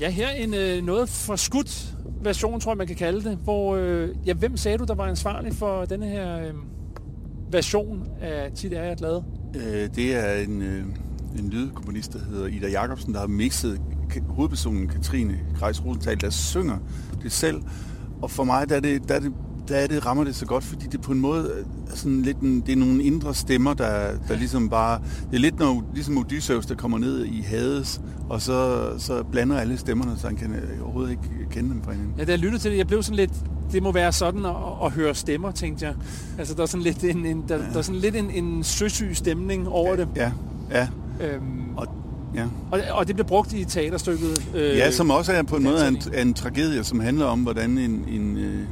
Ja, her en øh, noget forskudt version, tror jeg, man kan kalde det, hvor, øh, ja, hvem sagde du, der var ansvarlig for denne her øh, version af Tid er jeg glad? Øh, det er en, øh, en lydkomponist, der hedder Ida Jacobsen, der har mixet hovedpersonen Katrine Kreis Rosenthal, der synger det selv. Og for mig, der er det, der er det, der er det, rammer det så godt, fordi det på en måde er sådan lidt en, det er nogle indre stemmer, der, der ligesom bare... Det er lidt når, ligesom Odysseus, der kommer ned i Hades, og så, så blander alle stemmerne, så han kan øh, overhovedet ikke kende dem fra hinanden. Ja, da jeg lyttede til det, jeg blev sådan lidt, det må være sådan at, at høre stemmer, tænkte jeg. Altså, der er sådan lidt en, en, der, der er sådan lidt en, en søsyg stemning over det. Ja, ja. Øhm, Og, ja. og, og det blev brugt i teaterstykket. Øh, Ja, som også er på en måde en, en tragedie, som handler om, hvordan en, en, øh,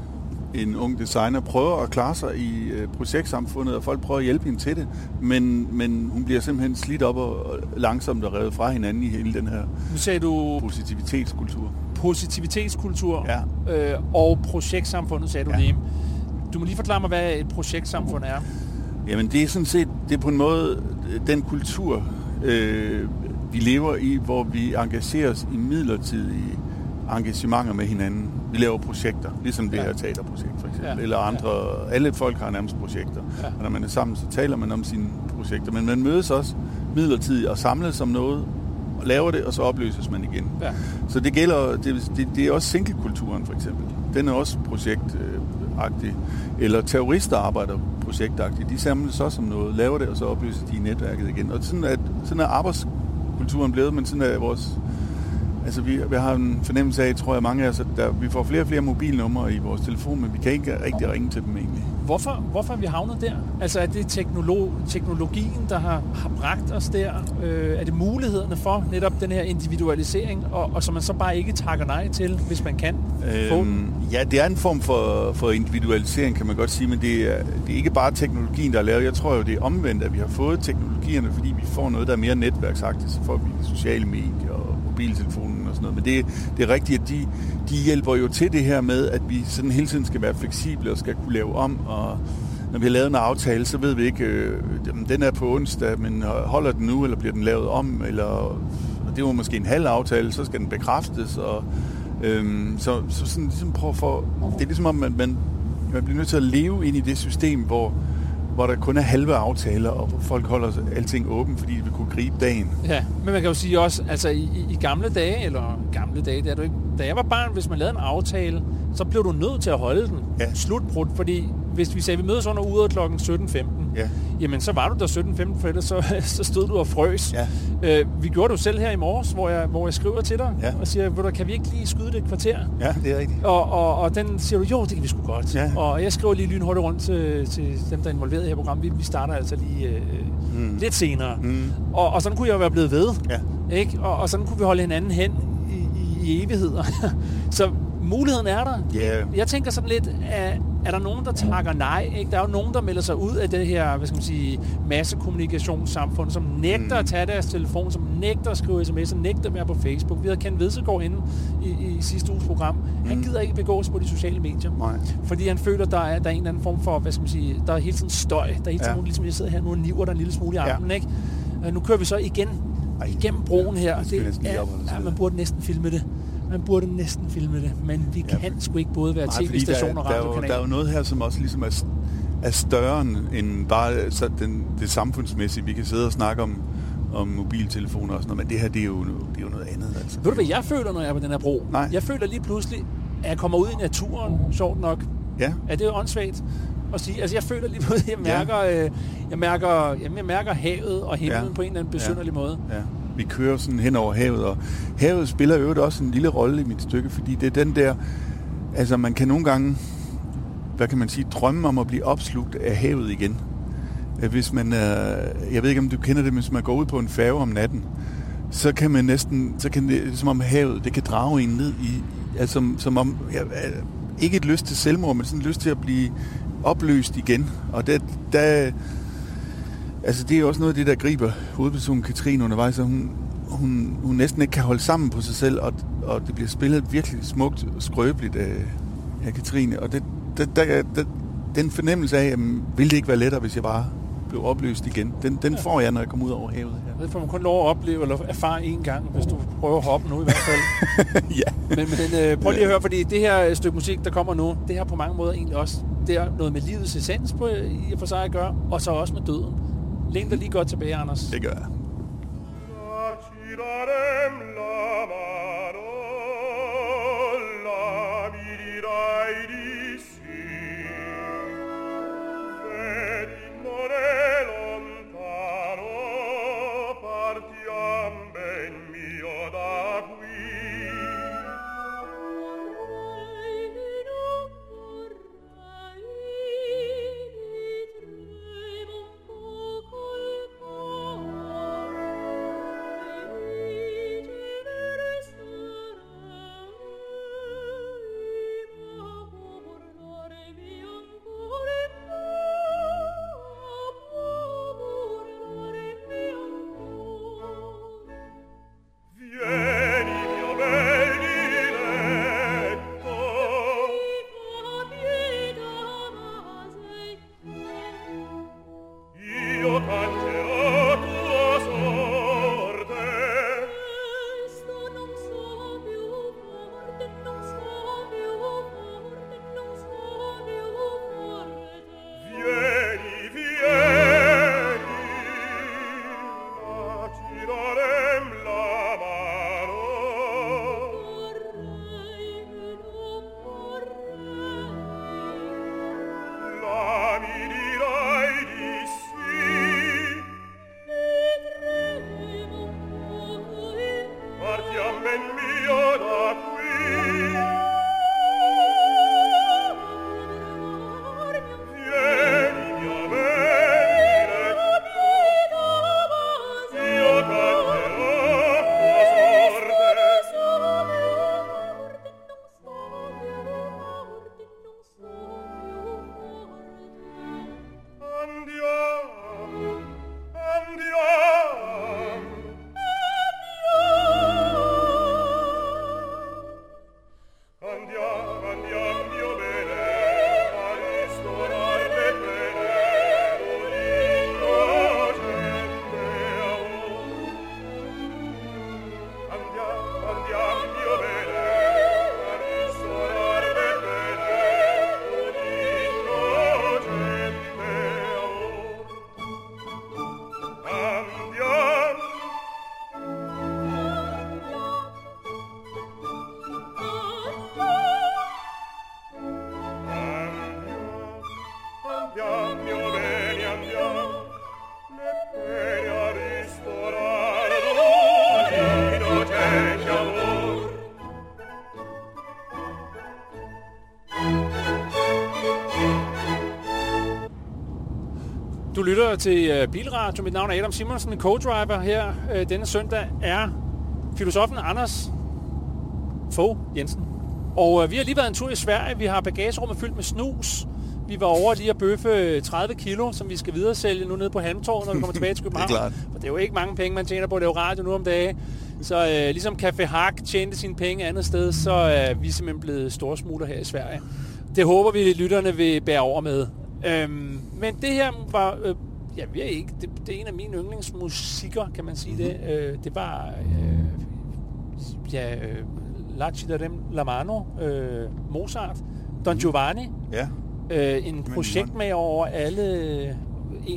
en ung designer prøver at klare sig i projektsamfundet, og folk prøver at hjælpe hende til det, men, men hun bliver simpelthen slidt op og, langsomt og revet fra hinanden i hele den her Nu sagde du positivitetskultur. positivitetskultur Ja. øh, og projektsamfundet, sagde du Ja. lige. Du må lige forklare mig, hvad et projektsamfund er. Jamen det er sådan set, det er på en måde den kultur, øh, vi lever i, hvor vi engagerer os i midlertidige engagementer med hinanden. Vi laver projekter, ligesom det Ja. her teaterprojekt for eksempel, Ja. eller andre, alle folk har nærmest projekter. Ja. Og når man er sammen, så taler man om sine projekter, men man mødes også midlertidigt og samles om noget, og laver det, og så opløses man igen. Ja. Så det gælder, det, det, det er også single-kulturen for eksempel. Den er også projektagtig. Eller terrorister arbejder projektagtigt. De samles også om noget, laver det, og så opløser de i netværket igen. Og sådan er, sådan er arbejdskulturen blevet, men sådan er vores Altså, vi, vi har en fornemmelse af, tror jeg, mange af os, at der, vi får flere og flere mobilnumre i vores telefon, men vi kan ikke rigtig ringe til dem egentlig. Hvorfor, hvorfor er vi havnet der? Altså, er det teknolog, teknologien, der har, har bragt os der? Øh, er det mulighederne for netop den her individualisering, og, og som man så bare ikke takker nej til, hvis man kan øhm, få? Ja, det er en form for, for individualisering, kan man godt sige, men det er, det er ikke bare teknologien, der er lavet. Jeg tror jo, det er omvendt, at vi har fået teknologierne, fordi vi får noget, der er mere netværksagtigt, så får vi sociale medier og mobiltelefonen og sådan noget. Men det, det er rigtigt, at de, de hjælper jo til det her med, at vi sådan hele tiden skal være fleksible og skal kunne lave om. Og når vi har lavet en aftale, så ved vi ikke, øh, den er på onsdag, men holder den nu, eller bliver den lavet om? Eller, og det var måske en halv aftale, så skal den bekræftes. Og, øhm, så, så sådan ligesom prøv for, det er ligesom om, at man, man bliver nødt til at leve ind i det system, hvor hvor der kun er halve aftaler, og folk holder alting åben, fordi de vil kunne gribe dagen. Ja, men man kan jo sige også, altså i, i gamle dage, eller gamle dage, det er du ikke, da jeg var barn, hvis man lavede en aftale, så blev du nødt til at holde den. Ja. Slutbrudt, fordi hvis vi sagde, at vi mødes under uret kl. 17.15, ja. jamen så var du der 17.15, for ellers så, (laughs) så stod du og frøs. Ja. Øh, vi gjorde det jo selv her i morges, hvor jeg, hvor jeg skriver til dig ja. og siger, du, kan vi ikke lige skyde det et kvarter? Ja, det er rigtigt. Og, og, og den siger du, jo, det kan vi sgu godt. Ja. Og jeg skriver lige lynhurtigt rundt til, til dem, der er involveret i her program. Vi, vi starter altså lige øh, mm. lidt senere. Mm. Og, og sådan kunne jeg jo være blevet ved. Ja. Ikke? Og, og sådan kunne vi holde hinanden hen i, i, i evigheder. (laughs) så muligheden er der. Yeah. Jeg tænker sådan lidt, at er der nogen, der takker nej? Ikke? Der er jo nogen, der melder sig ud af det her hvad skal man sige, massekommunikationssamfund, som nægter mm. at tage deres telefon, som nægter at skrive sms'er, nægter at være på Facebook. Vi havde Ken Vedsegaard inde i, i sidste uges program. Mm. Han gider ikke begås på de sociale medier. Nej. Fordi han føler, der er, der er en eller anden form for, hvad skal man sige, der er hele tiden støj. Der er hele tiden, ja. ligesom jeg sidder her nu og niver der en lille smule i armen. Ja. Ikke? Nu kører vi så igen igennem broen her. Det, er, ja, man burde næsten filme det. Man burde næsten filme det, men vi ja. kan sgu ikke både være tv-station og radiokanal. Der er jo noget her, som også ligesom er, er større end bare så den, det samfundsmæssige. Vi kan sidde og snakke om, om mobiltelefoner og sådan noget, men det her, det er jo, det er jo noget andet. Altså. Ved du, hvad jeg føler, når jeg er på den her bro? Nej. Jeg føler lige pludselig, at jeg kommer ud i naturen, sjovt nok. Ja. Er det åndssvagt at sige? Altså, jeg føler lige pludselig, at jeg mærker, ja. øh, jeg mærker, jamen, jeg mærker havet og himlen ja. på en eller anden besynderlig ja. måde. Ja vi kører sådan hen over havet, og havet spiller jo også en lille rolle i mit stykke, fordi det er den der, altså man kan nogle gange, hvad kan man sige, drømme om at blive opslugt af havet igen. Øh, hvis man, øh, jeg ved ikke om du kender det, men hvis man går ud på en færge om natten, så kan man næsten, så kan det, som om havet, det kan drage en ned i, altså som, som om, ja, øh, ikke et lyst til selvmord, men sådan en lyst til at blive opløst igen. Og det, der, Altså, det er også noget af det, der griber hovedpersonen Katrine undervejs, at hun, hun, hun næsten ikke kan holde sammen på sig selv, og, og det bliver spillet virkelig smukt og skrøbeligt af, af Katrine. Og det, der, der, der, den fornemmelse af, at ville det ikke være lettere, hvis jeg bare blev opløst igen, den, den får jeg, når jeg kommer ud over havet her. Det får man kun lov at opleve eller erfare en gang, hvis du prøver at hoppe nu i hvert fald. (laughs) ja. Men, men øh, prøv lige at høre, fordi det her stykke musik, der kommer nu, det har på mange måder egentlig også det er noget med livets essens på, i og for sig at gøre, og så også med døden. Læn dig lige godt tilbage, Anders. Det gør jeg. Lytter til uh, Bilradio. Mit navn er Adam Simonsen, co-driver her. Uh, denne søndag er filosofen Anders Fogh Jensen. Og uh, vi har lige været en tur i Sverige. Vi har bagagerummet fyldt med snus. Vi var over lige at bøffe 30 kilo, som vi skal videre sælge nu nede på Halmtorvet, når vi kommer tilbage til (laughs) København. det er klart. For det er jo ikke mange penge, man tjener på at lave radio nu om dagen. Så uh, ligesom Café Hak tjente sine penge andet sted, så er uh, vi simpelthen blevet storsmutter her i Sverige. Det håber vi, lytterne vil bære over med. Øhm, men det her var, øh, jeg ved ikke, det, det er en af mine yndlingsmusikker, kan man sige det. Øh, det var, øh, ja, øh, La Cittadem La Mano, øh, Mozart, Don Giovanni, Ja. øh, en projektmager over alle,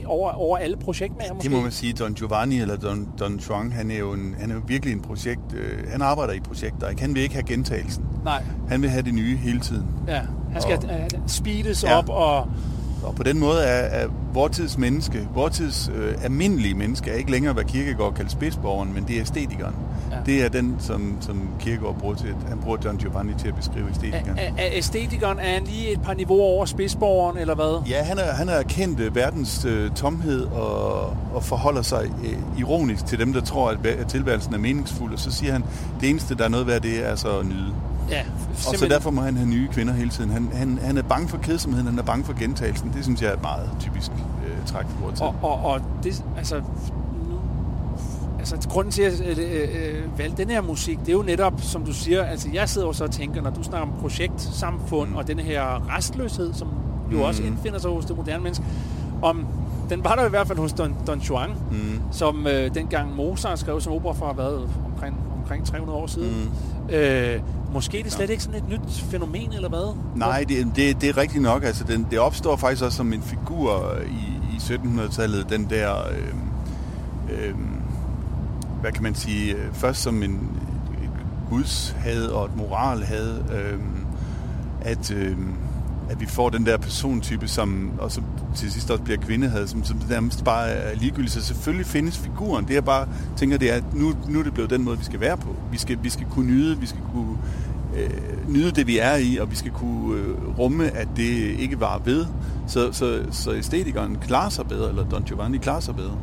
over, over alle projektmager måske. Det må man sige, Don Giovanni eller Don, Don Juan, han er jo, en, han er jo virkelig en projekt, øh, han arbejder i projekter, ikke? Han vil ikke have gentagelsen. Nej, Han vil have det nye hele tiden. ja. Han skal Og- øh, speedes Ja. op og... Og på den måde er, er vortids menneske, vortids øh, almindelige menneske, er ikke længere, hvad Kierkegaard kalder spidsborgeren, men det er æstetikeren. Ja. Det er den, som, som Kierkegaard bruger til, han bruger Don Giovanni til at beskrive æstetikeren. Er, er æstetikeren, er han lige et par niveauer over spidsborgeren, eller hvad? Ja, han er, han er kendt øh, verdens øh, tomhed og, og forholder sig øh, ironisk til dem, der tror, at, at tilværelsen er meningsfuld. Og så siger han, det eneste, der er noget værd, det er så at nyde. Ja, Og så derfor må han have nye kvinder hele tiden. Han, han, han er bange for kedsomheden, han er bange for gentagelsen. Det synes jeg er et meget typisk øh, træk for vores. Og, og, og det, altså, nu, altså, grunden til, at jeg øh, øh, valgte den her musik, det er jo netop, som du siger, altså, jeg sidder jo så og tænker, når du snakker om projektsamfund mm. og den her restløshed, som jo Mm. også indfinder sig hos det moderne menneske, om, den var der i hvert fald hos Don, Don Juan, Mm. som øh, dengang Mozart skrev som opera for hvad, omkring, omkring 300 år siden. Mm. Øh, måske er det slet ikke sådan et nyt fænomen, eller hvad? Nej, det, det, det er rigtigt nok. Altså, den, det opstår faktisk også som en figur i, i 1700-tallet. Den der, øh, øh, hvad kan man sige, øh, først som en et gudshad og et moralhad, øh, at, øh, at vi får den der persontype, som og som til sidst også bliver kvindehad, som, som nærmest bare er ligegyldigt. Så selvfølgelig findes figuren. Det jeg bare tænker, det er, at nu, nu er det blevet den måde, vi skal være på. Vi skal, vi skal kunne nyde, vi skal kunne øh, nyde det, vi er i, og vi skal kunne øh, rumme, at det ikke var ved. Så, så, så æstetikeren klarer sig bedre, eller Don Giovanni klarer sig bedre.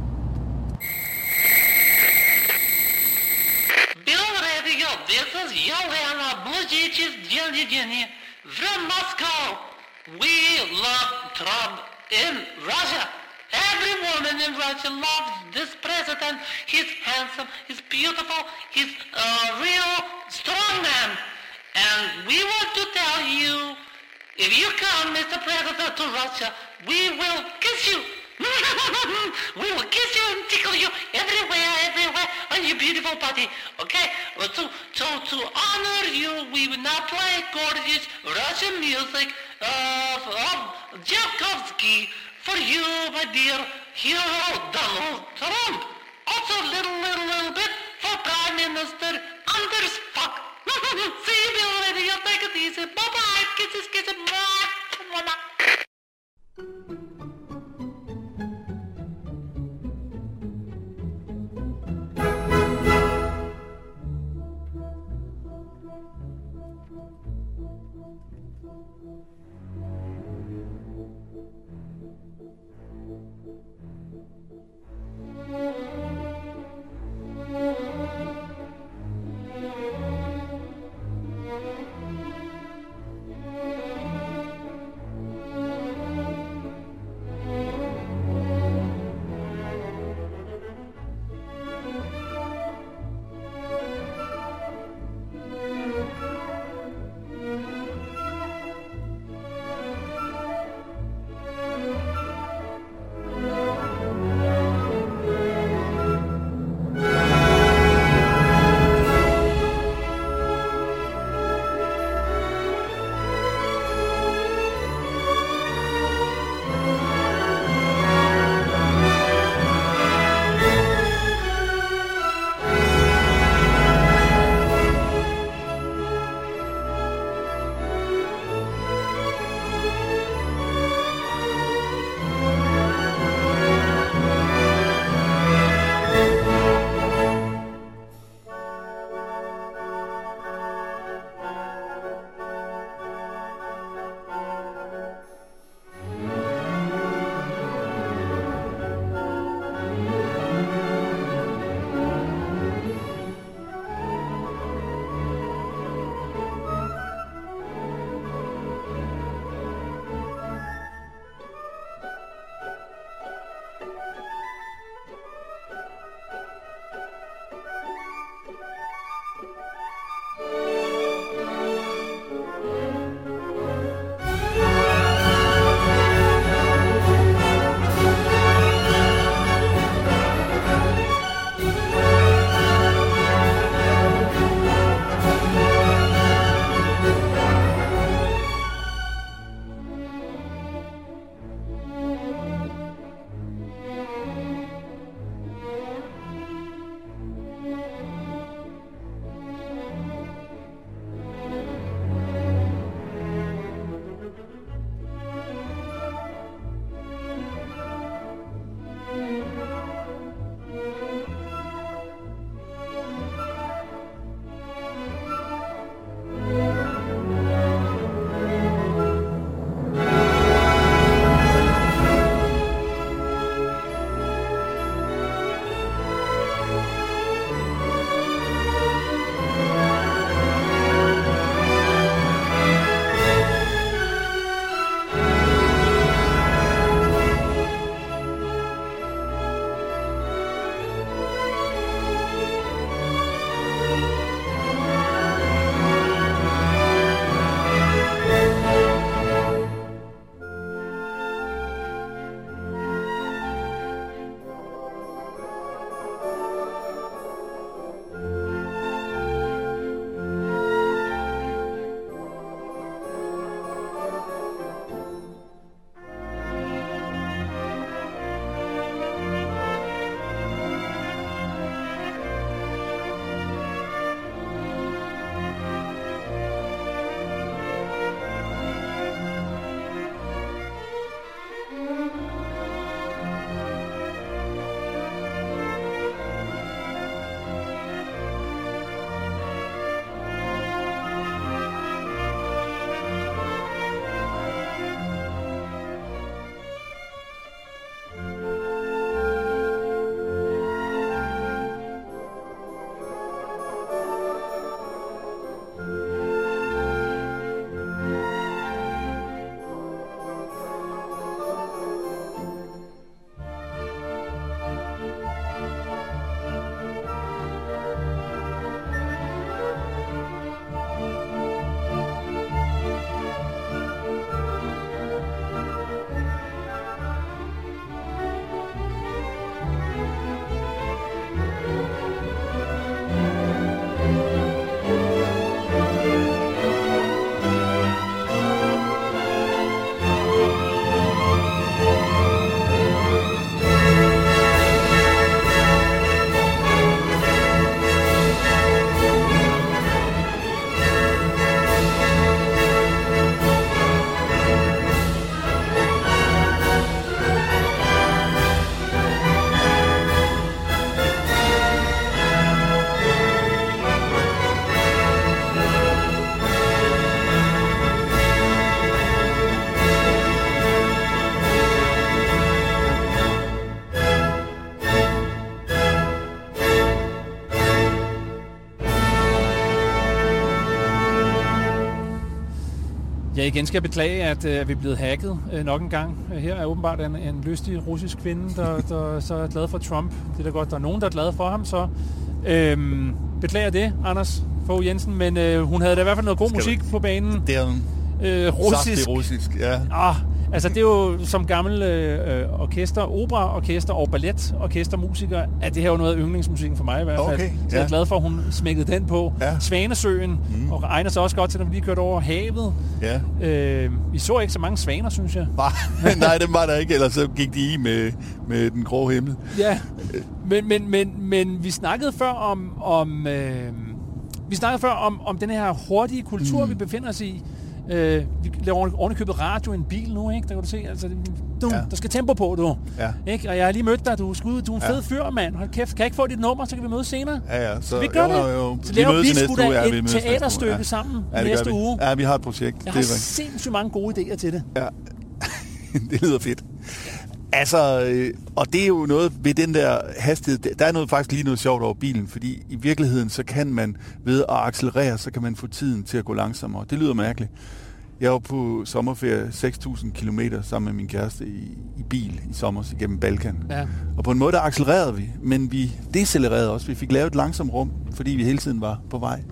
Белгородио, this is Yelena Blazic's Jenny Jenny from Moscow. We love Trump in Russia. Every woman in Russia loves this president. He's handsome, he's beautiful, he's a real strong man. And we want to tell you, if you come, Mr. President, to Russia, we will kiss you. (laughs) we will kiss you and tickle you everywhere, everywhere on your beautiful body. Okay? So, so to honor you, we will now play gorgeous Russian music of, of Tchaikovsky for you, my dear hero Donald Trump. Also, little, little, little bit for Prime Minister Anders Fuck. (laughs) See you, Bill. Take it easy. Bye-bye. Kisses, kisses. Mwah. Igen skal jeg beklage, at øh, vi er blevet hacket øh, nok en gang. Her er åbenbart en, en lystig russisk kvinde, der, der så er glad for Trump. Det er da godt, der er nogen, der er glad for ham, så øhm, beklager det, Anders Fogh Jensen, men øh, hun havde da i hvert fald noget god Skal musik du- på banen. Det er jo Øh, russisk. saftig russisk, ja. Ah, altså det er jo som gammel øh, orkester, operaorkester og balletorkestermusiker, at det her er jo noget af yndlingsmusikken for mig i hvert fald. Okay, Så jeg er ja. glad for, at hun smækkede den på. Ja. Svanesøen, mm. og egner sig også godt til, når vi lige kørte over havet. ja. Øh, vi så ikke så mange svaner, synes jeg. Nej, (laughs) nej, dem var der ikke, ellers så gik de i med, med den grå himmel. Ja, men, men, men, men vi snakkede før om, om øh, vi snakkede før om, om den her hurtige kultur, mm. vi befinder os i. Øh, vi laver oven i købet radio i en bil nu, ikke? Der kan du se, altså, du, Ja. der skal tempo på, du. Ja. Ikke? Og jeg har lige mødt dig, du skud, du er en Ja. fed fyr, mand. Hold kæft, kan jeg ikke få dit nummer, så kan vi mødes senere? Ja, ja. Så, vi gør jo, det. Jo, jo. Så laver vi, mødes i sgu da Ja, vi et teaterstykke ja. sammen ja, næste vi. uge. Ja, vi har et projekt. Jeg det har er sindssygt mange gode idéer til det. Ja. (laughs) det lyder fedt. Altså, øh, og det er jo noget ved den der hastighed. Der er noget faktisk lige noget sjovt over bilen, fordi i virkeligheden, så kan man ved at accelerere, så kan man få tiden til at gå langsommere. Det lyder mærkeligt. Jeg var på sommerferie 6.000 km sammen med min kæreste i, i bil i sommer igennem Balkan. Ja. Og på en måde, der accelererede vi, men vi decelererede også. Vi fik lavet et langsomt rum, fordi vi hele tiden var på vej.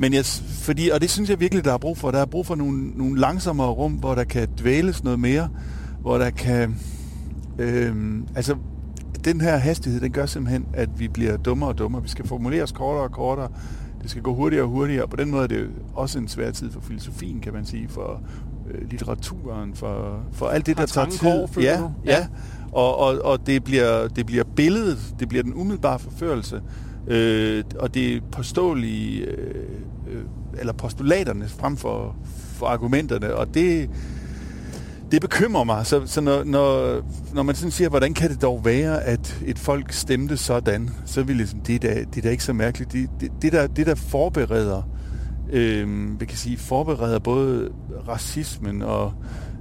Men jeg, fordi, og det synes jeg virkelig, der er brug for. Der er brug for nogle, nogle langsommere rum, hvor der kan dvæles noget mere, hvor der kan... Øhm, altså, den her hastighed, den gør simpelthen, at vi bliver dummere og dummere. Vi skal formulere os kortere og kortere. Det skal gå hurtigere og hurtigere. På den måde er det også en svær tid for filosofien, kan man sige, for øh, litteraturen, for, for alt det, Har der tager tid. kår, ja, du? ja. Ja. Og, og, og det, bliver, det bliver billedet, det bliver den umiddelbare forførelse, øh, og det påståelige, øh, øh, eller postulaterne frem for, for argumenterne, og det, det bekymrer mig. Så, så når, når, når man sådan siger, hvordan kan det dog være, at et folk stemte sådan, så vil ligesom, det, er da, det er da ikke så mærkeligt. Det, det, det, der, det der forbereder, øh, vi kan sige, forbereder både racismen og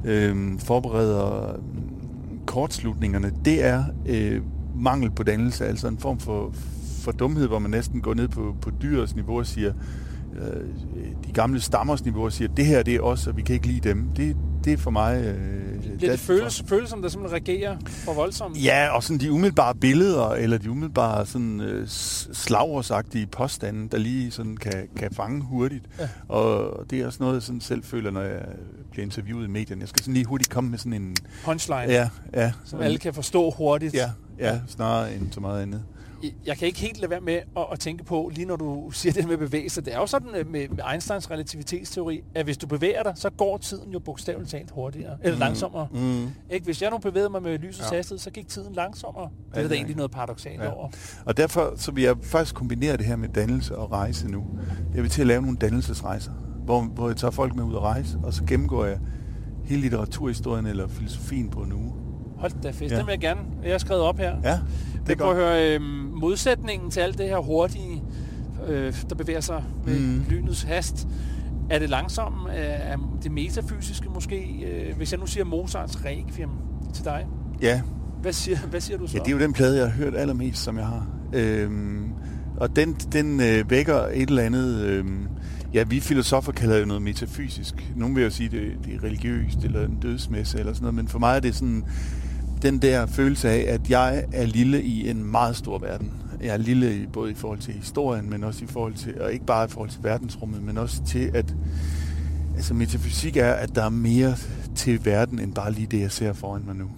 øh, forbereder kortslutningerne, det er øh, mangel på dannelse, altså en form for, for dumhed, hvor man næsten går ned på, på dyrets niveau og siger, øh, de gamle stammers niveau og siger, det her det er os, og vi kan ikke lide dem. Det, det er for mig... Øh, Bliver det for- føles, føles som, der simpelthen reagerer for voldsomt? Ja, og sådan de umiddelbare billeder, eller de umiddelbare sådan øh, slagårsagtige påstande, der lige sådan kan, kan fange hurtigt. Ja. Og det er også noget, jeg sådan selv føler, når jeg bliver interviewet i medierne. Jeg skal sådan lige hurtigt komme med sådan en... Punchline, Ja, ja. som alle kan forstå hurtigt. Ja, ja, snarere end så meget andet. Jeg kan ikke helt lade være med at, at tænke på, lige når du siger det med bevægelse, det er jo sådan øh, med, med Einsteins relativitetsteori, at hvis du bevæger dig, så går tiden jo bogstaveligt talt hurtigere, eller Mm. langsommere. Mm. Ikke? Hvis jeg nu bevægede mig med lysets Ja. hastighed, så gik tiden langsommere. Det Ja, er der er egentlig noget paradoxalt Ja. over. Og derfor så vil jeg faktisk kombinere det her med dannelse og rejse nu. Jeg vil til at lave nogle dannelsesrejser, hvor, hvor jeg tager folk med ud at rejse, og så gennemgår jeg hele litteraturhistorien eller filosofien på en uge. Hold da fest, ja. den vil jeg gerne. Jeg har skrevet op her. Ja, det Det er prøv at høre, øh, modsætningen til alt det her hurtige, øh, der bevæger sig med Mm. lynets hast, er det langsomme, er det metafysiske måske? Øh, hvis jeg nu siger Mozarts Requiem til dig, Ja, hvad siger, hvad siger du så? Ja, det er jo den plade, jeg har hørt allermest, som jeg har. Øhm, og den, den øh, vækker et eller andet... Øhm, ja, vi filosofer kalder det noget metafysisk. Nogle vil jo sige, det, det er religiøst, eller en dødsmesse, eller sådan noget. Men for mig er det sådan den der følelse af, at jeg er lille i en meget stor verden. Jeg er lille både i forhold til historien, men også i forhold til... Og ikke bare i forhold til verdensrummet, men også til, at... Altså, metafysik er, at der er mere til verden, end bare lige det, jeg ser foran mig nu.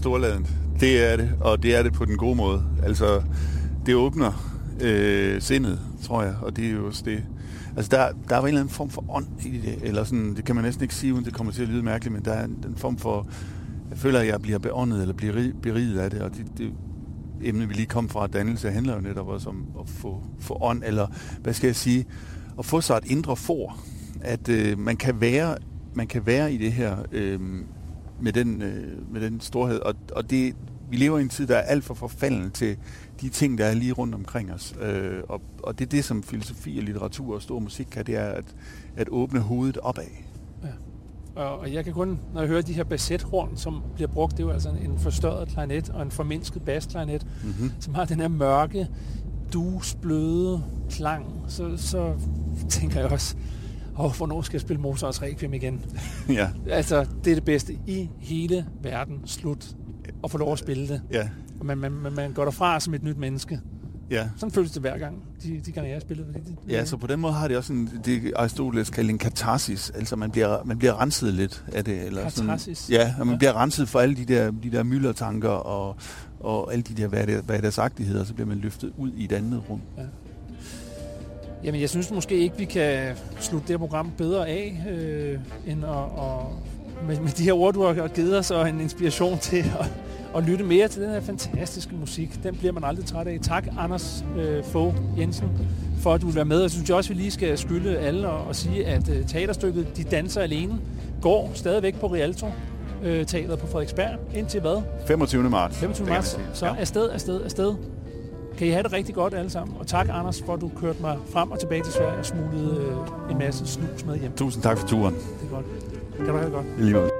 Storladent. Det er det, og det er det på den gode måde. Altså, det åbner øh, sindet, tror jeg, og det er jo også det. Altså, der, der er en eller anden form for ånd i det, eller sådan, det kan man næsten ikke sige, uden det kommer til at lyde mærkeligt, men der er en, en form for, jeg føler, at jeg bliver beåndet, eller bliver beriget af det, og det, det emne, vi lige kom fra, dannelse, handler jo netop også om at få, få ånd, eller hvad skal jeg sige, at få sig et indre for, at øh, man kan være man kan være i det her øh, med, den, øh, med den storhed. Og, og det, vi lever i en tid, der er alt for forfalden til de ting, der er lige rundt omkring os. Øh, og, og det er det, som filosofi og litteratur og stor musik kan, det er at, at åbne hovedet opad. Ja. Og, jeg kan kun, når jeg hører de her basset-horn, som bliver brugt, det er jo altså en forstørret klarinet og en formindsket basklarinet, mm-hmm. som har den her mørke, dus, bløde klang, så, så tænker jeg også, og hvornår skal jeg spille Mozarts Requiem igen? (laughs) ja. Altså, det er det bedste i hele verden. Slut. Og få lov at spille det. Ja. Og man, man, man, man går derfra som et nyt menneske. Ja. Sådan føles det hver gang, de, de gange jeg har spillet. Fordi det, ja, så på den måde har det også en, det Aristoteles kalder en katarsis. Altså man bliver, man bliver renset lidt af det. Eller katarsis? Sådan, ja, og man ja. bliver renset for alle de der, de der myldertanker og, og alle de der, hvad er, det, hvad er sagtigheder, så bliver man løftet ud i et andet rum. Ja. Jamen, jeg synes måske ikke, vi kan slutte det her program bedre af, øh, end at, at med, med de her ord, du har givet os, og en inspiration til at, at lytte mere til den her fantastiske musik. Den bliver man aldrig træt af. Tak, Anders øh, Fogh Jensen, for at du vil være med. Jeg synes også, vi lige skal skylde alle og, og sige, at øh, teaterstykket De Danser Alene går stadigvæk på Rialto øh, teateret på Frederiksberg. Indtil hvad? 25. marts. 25. marts. Så afsted, afsted, afsted. Kan I have det rigtig godt alle sammen. Og tak, Anders, for at du kørte mig frem og tilbage til Sverige og smuglede øh, en masse snus med hjem. Tusind tak for turen. Det er godt. Kan du have det godt. Lige måde.